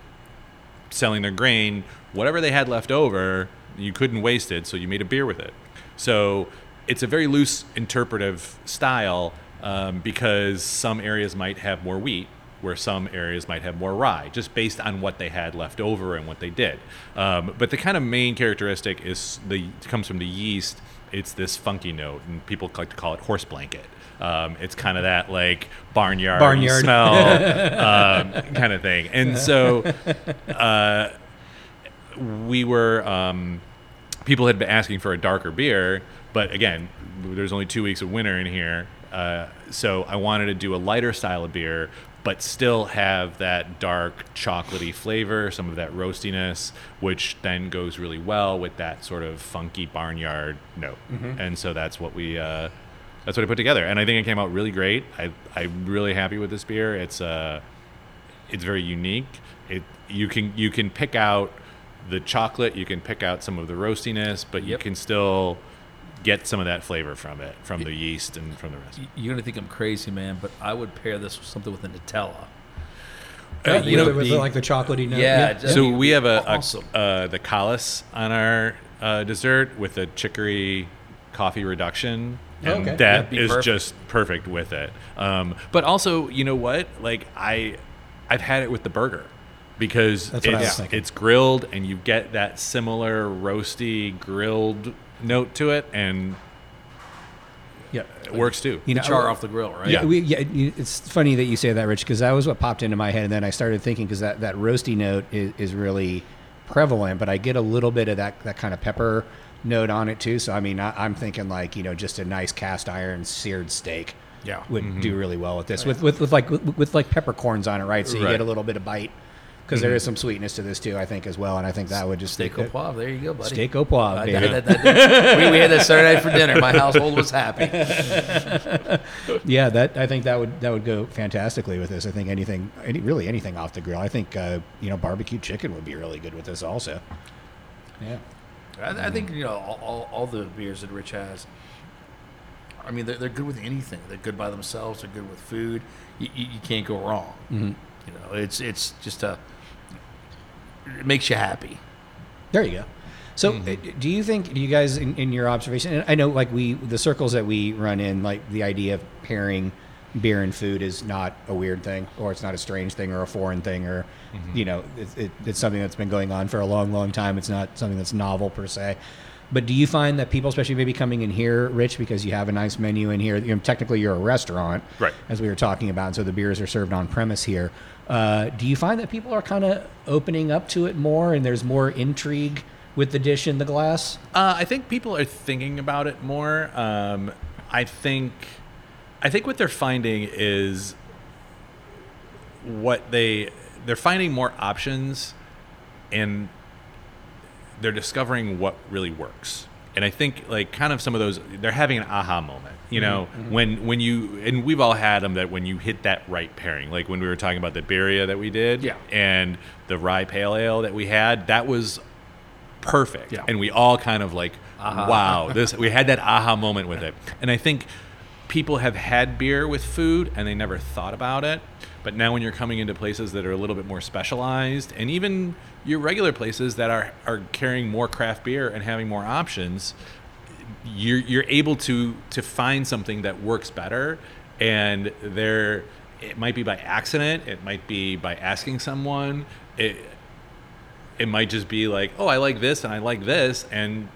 selling their grain, whatever they had left over, you couldn't waste it, so you made a beer with it. So it's a very loose interpretive style um, because some areas might have more wheat, where some areas might have more rye, just based on what they had left over and what they did. Um, but the kind of main characteristic is the comes from the yeast. It's this funky note, and people like to call it horse blanket. Um, it's kind of that like barnyard, Barnyard. smell <laughs> um, kind of thing. And so uh, we were um, people had been asking for a darker beer, but again, there's only two weeks of winter in here. Uh, so I wanted to do a lighter style of beer, but still have that dark chocolatey flavor, some of that roastiness, which then goes really well with that sort of funky barnyard note. And so that's what we. Uh, that's what I put together, and I think it came out really great. I I'm really happy with this beer. It's uh, it's very unique. It you can you can pick out the chocolate, you can pick out some of the roastiness, but you Yep. can still get some of that flavor from it, from the yeast and from the rest. You're gonna think I'm crazy, man, but I would pair this with something with a Nutella. Yeah, you know, with the- like the chocolatey note. Yeah, just- So we have a, a uh, the Calas on our uh, dessert with a chicory coffee reduction. And Okay. that That'd is perfect. just perfect with it. Um, but also, you know what? Like I, I've had it with the burger because That's what I was it's, it's grilled and you get that similar roasty grilled note to it, and yeah. it works too. You know, char off the grill, right? Yeah, we, yeah. It's funny that you say that, Rich, because that was what popped into my head, and then I started thinking because that, that roasty note is, is really prevalent, but I get a little bit of that that kind of pepper note on it too. So I mean, I, I'm thinking like you know just a nice cast iron seared steak. Yeah. would do really well with this with, with with like with, with like peppercorns on it, right? So you Right. get a little bit of bite because there is some sweetness to this too, I think as well, and I think that would just Steak au poivre. There you go, buddy. Steak au poivre, baby. that- that- that- we, we had that Saturday night for dinner. My household was happy. <laughs> Yeah, that I think that would that would go fantastically with this. I think anything, any, really anything off the grill. I think uh, you know barbecue chicken would be really good with this also. Yeah, I, I think you know all, all, all the beers that Rich has. I mean, they're, they're good with anything. They're good by themselves. They're good with food. You, you, you can't go wrong. Mm-hmm. You know, it's it's just a. It makes you happy. there you go. So, uh, do you think? Do you guys, in, in your observation, and I know like we the circles that we run in, like the idea of pairing beer and food is not a weird thing, or it's not a strange thing, or a foreign thing, or you know, it, it, it's something that's been going on for a long, long time. It's not something that's novel per se. But do you find that people, especially maybe coming in here, Rich, because you have a nice menu in here, you know, technically you're a restaurant, Right. As we were talking about, and so the beers are served on premise here. Uh, do you find that people are kind of opening up to it more, and there's more intrigue with the dish in the glass? Uh, I think people are thinking about it more. Um, I think, I think what they're finding is what they they're finding more options, and they're discovering what really works. And I think like kind of some of those they're having an aha moment. You mm-hmm. know, mm-hmm. when when you and we've all had them that when you hit that right pairing, like when we were talking about the birria that we did, Yeah. and the rye pale ale that we had, that was perfect. Yeah. And we all kind of like, wow, this we had that aha moment with it. And I think people have had beer with food and they never thought about it. But now when you're coming into places that are a little bit more specialized and even your regular places that are are carrying more craft beer and having more options, you're you're able to to find something that works better and there it might be by accident, it might be by asking someone, it it might just be like, oh, I like this and I like this, and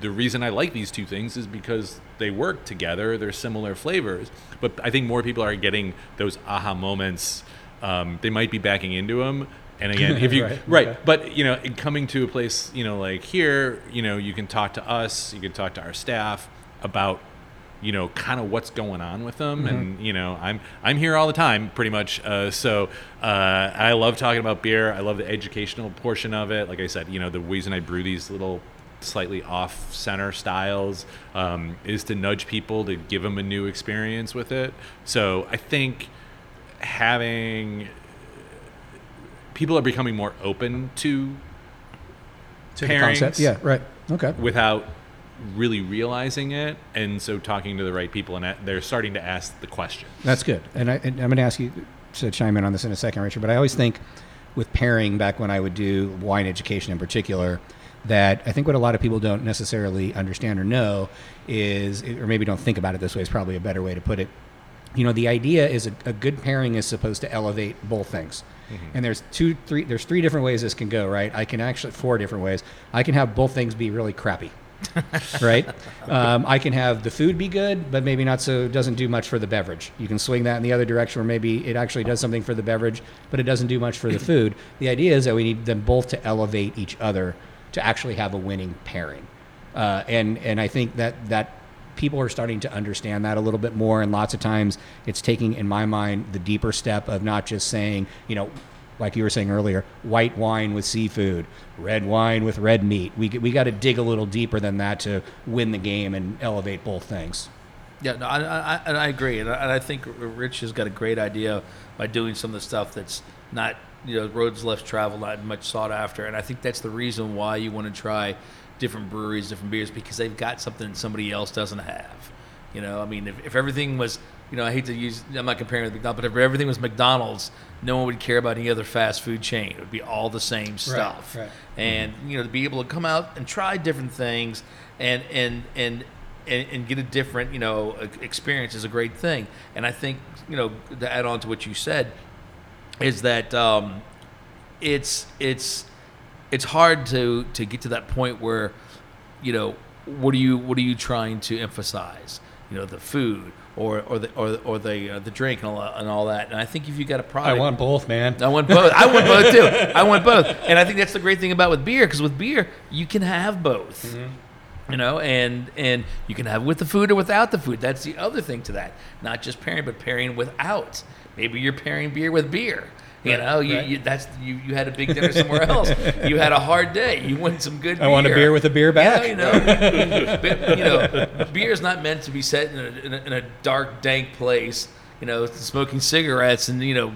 the reason I like these two things is because they work together. They're similar flavors, but I think more people are getting those aha moments. Um, they might be backing into them, and again, if <laughs> you Right, right, okay. but you know, coming to a place, you know, like here, you know, you can talk to us, you can talk to our staff about you know kind of what's going on with them and you know i'm i'm here all the time pretty much uh, so uh, i love talking about beer i love the educational portion of it like i said you know the reason i brew these little slightly off center styles um, is to nudge people to give them a new experience with it so i think having people are becoming more open to To pairings? Yeah, right. Okay. without really realizing it and so talking to the right people and they're starting to ask the question That's good. And, I, and I'm going to ask you to chime in on this in a second, Richard. But I always think with pairing, back when I would do wine education in particular, that I think what a lot of people don't necessarily understand or know is, or maybe don't think about it this way, is probably a better way to put it. You know, the idea is a, a good pairing is supposed to elevate both things. And there's two, three, there's three different ways this can go, right? I can actually, four different ways. I can have both things be really crappy <laughs> right? Um, I can have the food be good, but maybe not so. Doesn't do much for the beverage. You can swing that in the other direction, where maybe it actually does something for the beverage, but it doesn't do much for the <clears throat> food. The idea is that we need them both to elevate each other to actually have a winning pairing. Uh, and and I think that that people are starting to understand that a little bit more, and lots of times it's taking, in my mind, the deeper step of not just saying, you know, like you were saying earlier, white wine with seafood, red wine with red meat. We we got to dig a little deeper than that to win the game and elevate both things. Yeah, no, I, I, and I agree, and I, and I think Rich has got a great idea by doing some of the stuff that's not you know roads less traveled, not much sought after, and I think that's the reason why you want to try different breweries, different beers, because they've got something somebody else doesn't have. You know, I mean, if, if everything was, you know, I hate to use, I'm not comparing with McDonald's, but if everything was McDonald's, no one would care about any other fast food chain. It would be all the same stuff. right. And you know, to be able to come out and try different things and and and and, and get a different, you know, experience is a great thing. And I think, you know, to add on to what you said, is that um, it's it's it's hard to to get to that point where, you know, what are you what are you trying to emphasize? You know, the food or or the or, or the uh, the drink and all, and all that. And I think if you got a product, I want both, man. I want both. I want both too. <laughs> I want both. And I think that's the great thing about with beer, because with beer you can have both. You know, and and you can have with the food or without the food. That's the other thing to that. Not just pairing, but pairing without. Maybe you're pairing beer with beer. You Right, know, you, right. you that's you, you had a big dinner somewhere else. You had a hard day. You want some good. Beer. I want a beer with a beer back. You know, you know, But, you know, beer is not meant to be set in a, in a, in a dark, dank place. You know, smoking cigarettes and you know,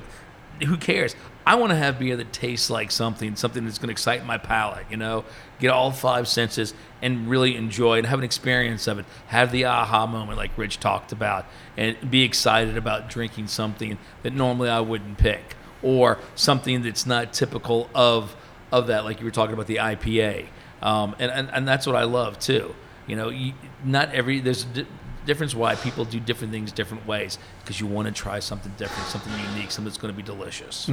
who cares? I want to have beer that tastes like something, something that's going to excite my palate. You know, get all five senses and really enjoy and have an experience of it. Have the aha moment, like Rich talked about, and be excited about drinking something that normally I wouldn't pick, or something that's not typical of of that, like you were talking about the IPA. Um, and, and and that's what I love too. You know, you, not every there's a di- difference why people do different things different ways because you want to try something different, something unique, something that's going to be delicious.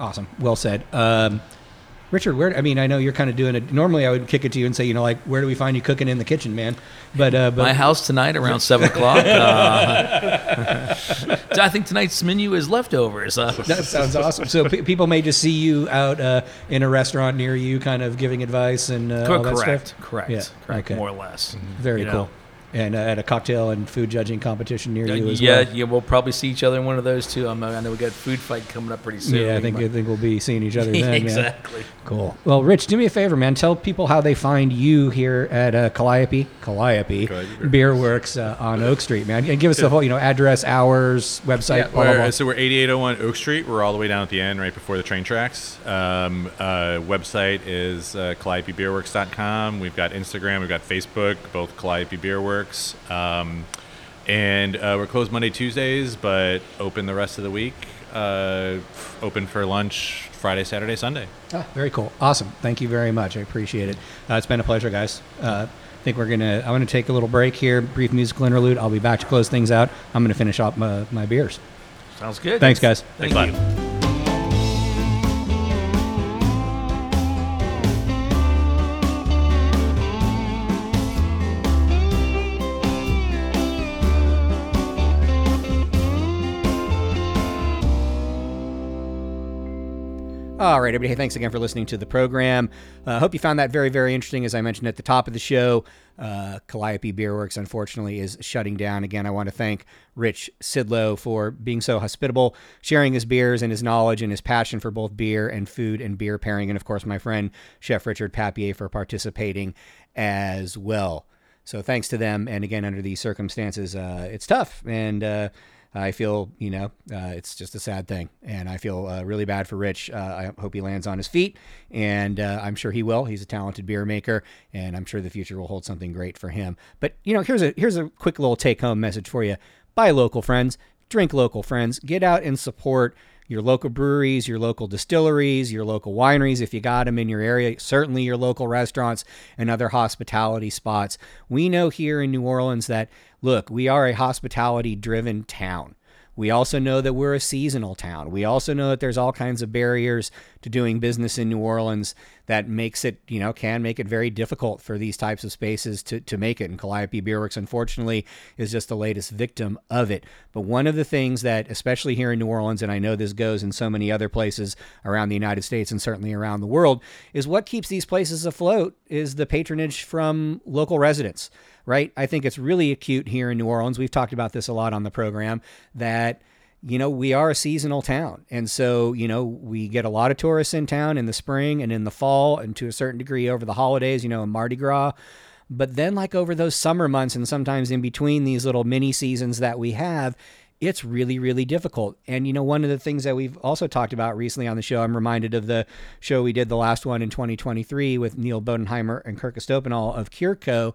Awesome. Well said. Um, Richard, where? I mean, I know you're kind of doing it. Normally, I would kick it to you and say, you know, like, where do we find you cooking in the kitchen, man? But, uh, but My house tonight around seven o'clock. Uh, <laughs> I think tonight's menu is leftovers. Uh, that sounds awesome. So pe- people may just see you out uh, in a restaurant near you, kind of giving advice and uh, all that correct, stuff. correct, Yeah, correct, okay. more or less. Very You know. Cool. And uh, at a cocktail and food judging competition near you as yeah, well. yeah, we'll probably see each other in one of those too. I'm, I know we got food fight coming up pretty soon. Yeah, I think I think we'll be seeing each other <laughs> then. man. exactly. Cool. Well, Rich, do me a favor, man. Tell people how they find you here at uh, Calliope, Calliope, Calliope Beer Beer Works uh, on Oak Street, man. And give us the whole, you know, address, hours, website, Yeah, blah, blah, blah. so we're 8801 Oak Street. We're all the way down at the end, right before the train tracks. Um, uh, website is uh, CalliopeBeerWorks.com. We've got Instagram. We've got Facebook, both Calliope Beer Works. Um, and uh, we're closed Monday, Tuesdays, but open the rest of the week. Uh, open for lunch Friday, Saturday, Sunday. Ah, very cool. Awesome. Thank you very much. I appreciate it. Uh, it's been a pleasure, guys. Uh, I think we're going to, I'm going to take a little break here, brief musical interlude. I'll be back to close things out. I'm going to finish off my, my beers. Sounds good. Thanks, guys. Thank Thanks a you. lot. All right, everybody. Thanks again for listening to the program. I uh, hope you found that very, very interesting. As I mentioned at the top of the show, uh, Calliope Beer Works, unfortunately, is shutting down. Again, I want to thank Rich Szydlo for being so hospitable, sharing his beers and his knowledge and his passion for both beer and food and beer pairing. And, of course, my friend, Chef Richard Papier, for participating as well. So thanks to them. And again, under these circumstances, uh, it's tough. And, uh, I feel, you know, uh, it's just a sad thing, and I feel uh, really bad for Rich. Uh, I hope he lands on his feet, and uh, I'm sure he will. He's a talented beer maker, and I'm sure the future will hold something great for him. But you know, here's a here's a quick little take home message for you: buy local, friends. Drink local, friends. Get out and support your local breweries, your local distilleries, your local wineries, if you got them in your area, certainly your local restaurants and other hospitality spots. We know here in New Orleans that, look, we are a hospitality driven town. We also know that we're a seasonal town. We also know that there's all kinds of barriers to doing business in New Orleans that makes it, you know, can make it very difficult for these types of spaces to, to make it. And Calliope Beerworks, unfortunately, is just the latest victim of it. But one of the things that, especially here in New Orleans, and I know this goes in so many other places around the United States and certainly around the world, is what keeps these places afloat is the patronage from local residents, right? I think it's really acute here in New Orleans. We've talked about this a lot on the program that you know, we are a seasonal town. And so, you know, we get a lot of tourists in town in the spring and in the fall and to a certain degree over the holidays, you know, in Mardi Gras. But then, like over those summer months and sometimes in between these little mini seasons that we have, it's really, really difficult. And, you know, one of the things that we've also talked about recently on the show, I'm reminded of the show we did, the last one in 2023 with Neal Bodenheimer and Kirk Estopinal of CureCo.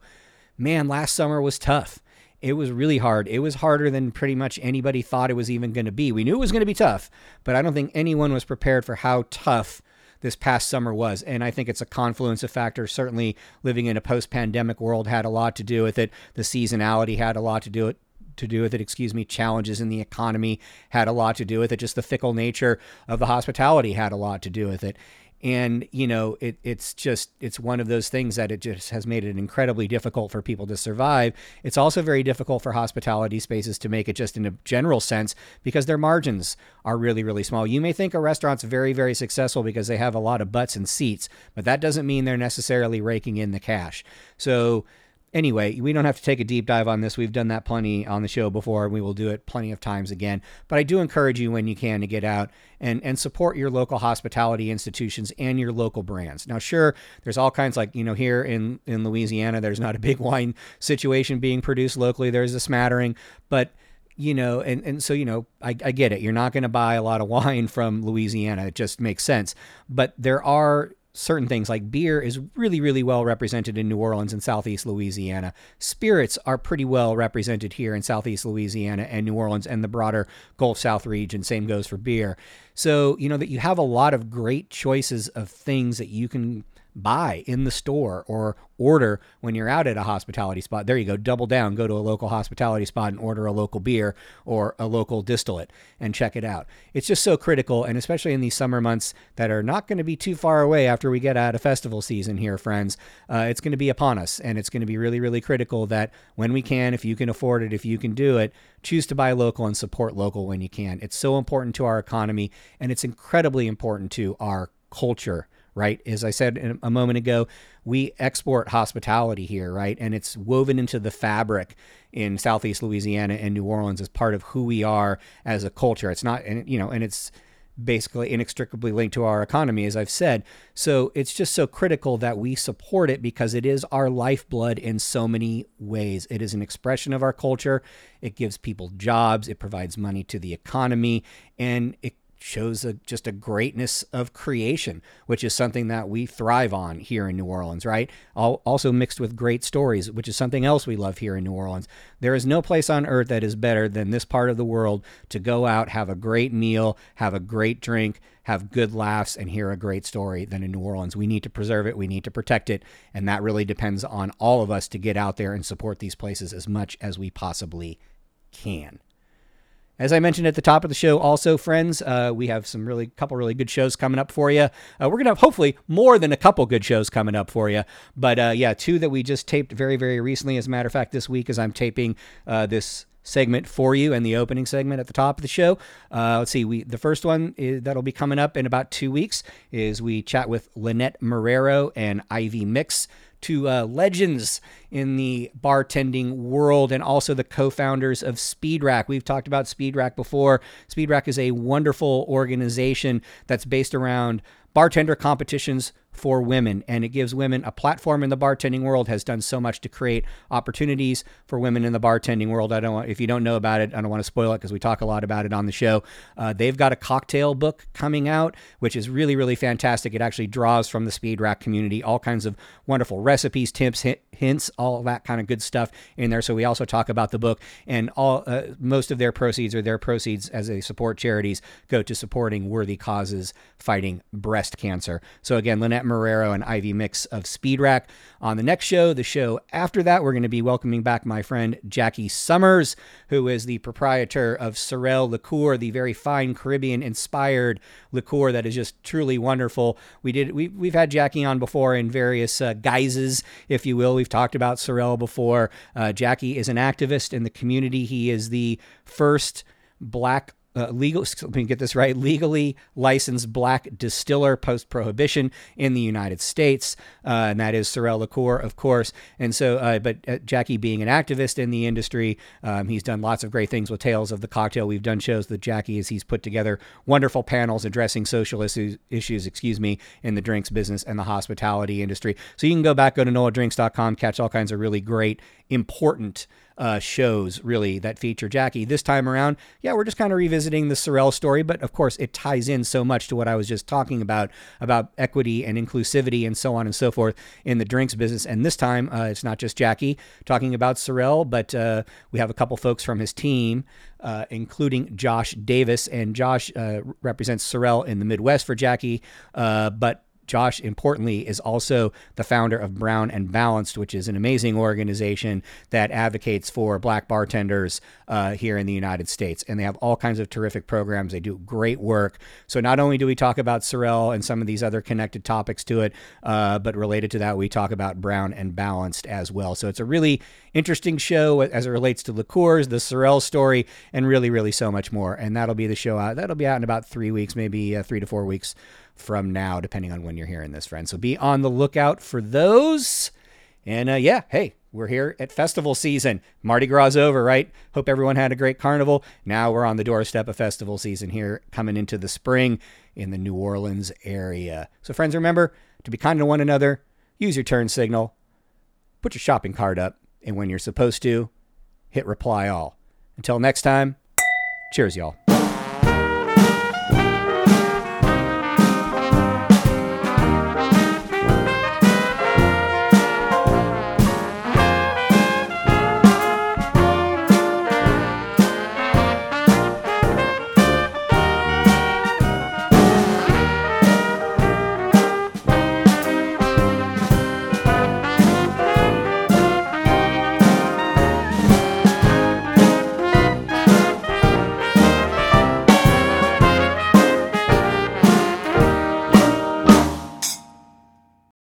Man, last summer was tough it was really hard. It was harder than pretty much anybody thought it was even going to be. We knew it was going to be tough, but I don't think anyone was prepared for how tough this past summer was. And I think it's a confluence of factors. Certainly, living in a post pandemic world had a lot to do with it. The seasonality had a lot to do it. To do with it, excuse me, challenges in the economy had a lot to do with it. Just the fickle nature of the hospitality had a lot to do with it and you know it, it's just it's one of those things that it just has made it incredibly difficult for people to survive. It's also very difficult for hospitality spaces to make it just in a general sense because their margins are really really small. You may think a restaurant's very very successful because they have a lot of butts and seats but that doesn't mean they're necessarily raking in the cash. So Anyway, we don't have to take a deep dive on this. We've done that plenty on the show before, and we will do it plenty of times again. But I do encourage you when you can to get out and, and support your local hospitality institutions and your local brands. Now, sure, there's all kinds like, you know, here in, in Louisiana, there's not a big <laughs> wine situation being produced locally. There's a smattering, but you know, and, and so, you know, I, I get it. You're not going to buy a lot of <laughs> wine from Louisiana. It just makes sense. But there are certain things like beer is really, really well represented in New Orleans and Southeast Louisiana. Spirits are pretty well represented here in Southeast Louisiana and New Orleans and the broader Gulf South region. Same goes for beer. So, you know, that you have a lot of great choices of things that you can buy in the store or order when you're out at a hospitality spot. There you go. Double down. Go to a local hospitality spot and order a local beer or a local distillate and check it out. It's just so critical. And especially in these summer months that are not going to be too far away after we get out of festival season here, friends, uh, it's going to be upon us. And it's going to be really, really critical that when we can, if you can afford it, if you can do it, choose to buy local and support local when you can. It's so important to our economy and it's incredibly important to our culture right? As I said a moment ago, we export hospitality here, right? And it's woven into the fabric in Southeast Louisiana and New Orleans as part of who we are as a culture. It's not, and you know, and it's basically inextricably linked to our economy, as I've said. So it's just so critical that we support it because it is our lifeblood in so many ways. It is an expression of our culture. It gives people jobs. It provides money to the economy, and it shows a, just a greatness of creation, which is something that we thrive on here in New Orleans, right? Also mixed with great stories, which is something else we love here in New Orleans. There is no place on earth that is better than this part of the world to go out, have a great meal, have a great drink, have good laughs, and hear a great story than in New Orleans. We need to preserve it, we need to protect it, and that really depends on all of us to get out there and support these places as much as we possibly can. As I mentioned at the top of the show, also, friends, uh, we have some really couple really good shows coming up for you. Uh, we're to have hopefully more than a couple good shows coming up for you. But uh, yeah, two that we just taped very, very recently. As a matter of fact, this week as I'm taping uh, this segment for you and the opening segment at the top of the show. Uh, let's see, we the first one is, that'll be coming up in about two weeks is we chat with Lynette Marrero and Ivy Mix to uh, legends in the bartending world and also the co-founders of Speedrack. We've talked about Speedrack before. Speedrack is a wonderful organization that's based around bartender competitions for women and it gives women a platform in the bartending world has done so much to create opportunities for women in the bartending world i don't want if you don't know about it i don't want to spoil it because we talk a lot about it on the show uh, they've got a cocktail book coming out which is really really fantastic it actually draws from the speed rack community all kinds of wonderful recipes tips hints, all that kind of good stuff in there. So we also talk about the book, and all uh, most of their proceeds or their proceeds as they support charities go to supporting worthy causes fighting breast cancer. So again, Lynette Marrero and Ivy Mix of Speed Rack. On the next show, the show after that, we're going to be welcoming back my friend Jackie Summers, who is the proprietor of Sorel Liqueur, the very fine Caribbean inspired liqueur that is just truly wonderful. We did we we've had Jackie on before in various uh, guises, if you will. We've talked about Sorel before. Uh, Jackie is an activist in the community. He is the first black uh, legal, let me get this right, legally licensed black distiller post prohibition in the United States. Uh, and that is Sorel Liqueur, of course. And so, uh, but uh, Jackie being an activist in the industry, um, he's done lots of great things with Tales of the Cocktail. We've done shows with Jackie as he's put together wonderful panels addressing social issues, issues, excuse me, in the drinks business and the hospitality industry. So you can go back, go to noladrinks.com, catch all kinds of really great, important uh, shows really that feature Jackie. This time around, yeah, we're just kind of revisiting the Sorel story, but of course it ties in so much to what I was just talking about about equity and inclusivity and so on and so forth in the drinks business. And this time, uh, it's not just Jackie talking about Sorel, but uh, we have a couple folks from his team. Uh, including Josh Davis, and Josh uh, represents Sorel in the Midwest for Jackie, uh, but Josh, importantly, is also the founder of Brown and Balanced, which is an amazing organization that advocates for black bartenders uh, here in the United States. And they have all kinds of terrific programs. They do great work. So not only do we talk about Sorel and some of these other connected topics to it, uh, but related to that, we talk about Brown and Balanced as well. So it's a really interesting show as it relates to liqueurs, the Sorel story, and really, really so much more. And that'll be the show out. That'll be out in about three weeks, maybe uh, three to four weeks from now, depending on when you're hearing this, friend. So be on the lookout for those. And uh, yeah, hey, we're here at festival season. Mardi Gras over, right? Hope everyone had a great carnival. Now we're on the doorstep of festival season here, coming into the spring in the New Orleans area. So, friends, remember to be kind to one another, use your turn signal, put your shopping cart up, and when you're supposed to, hit reply all. Until next time, cheers, y'all.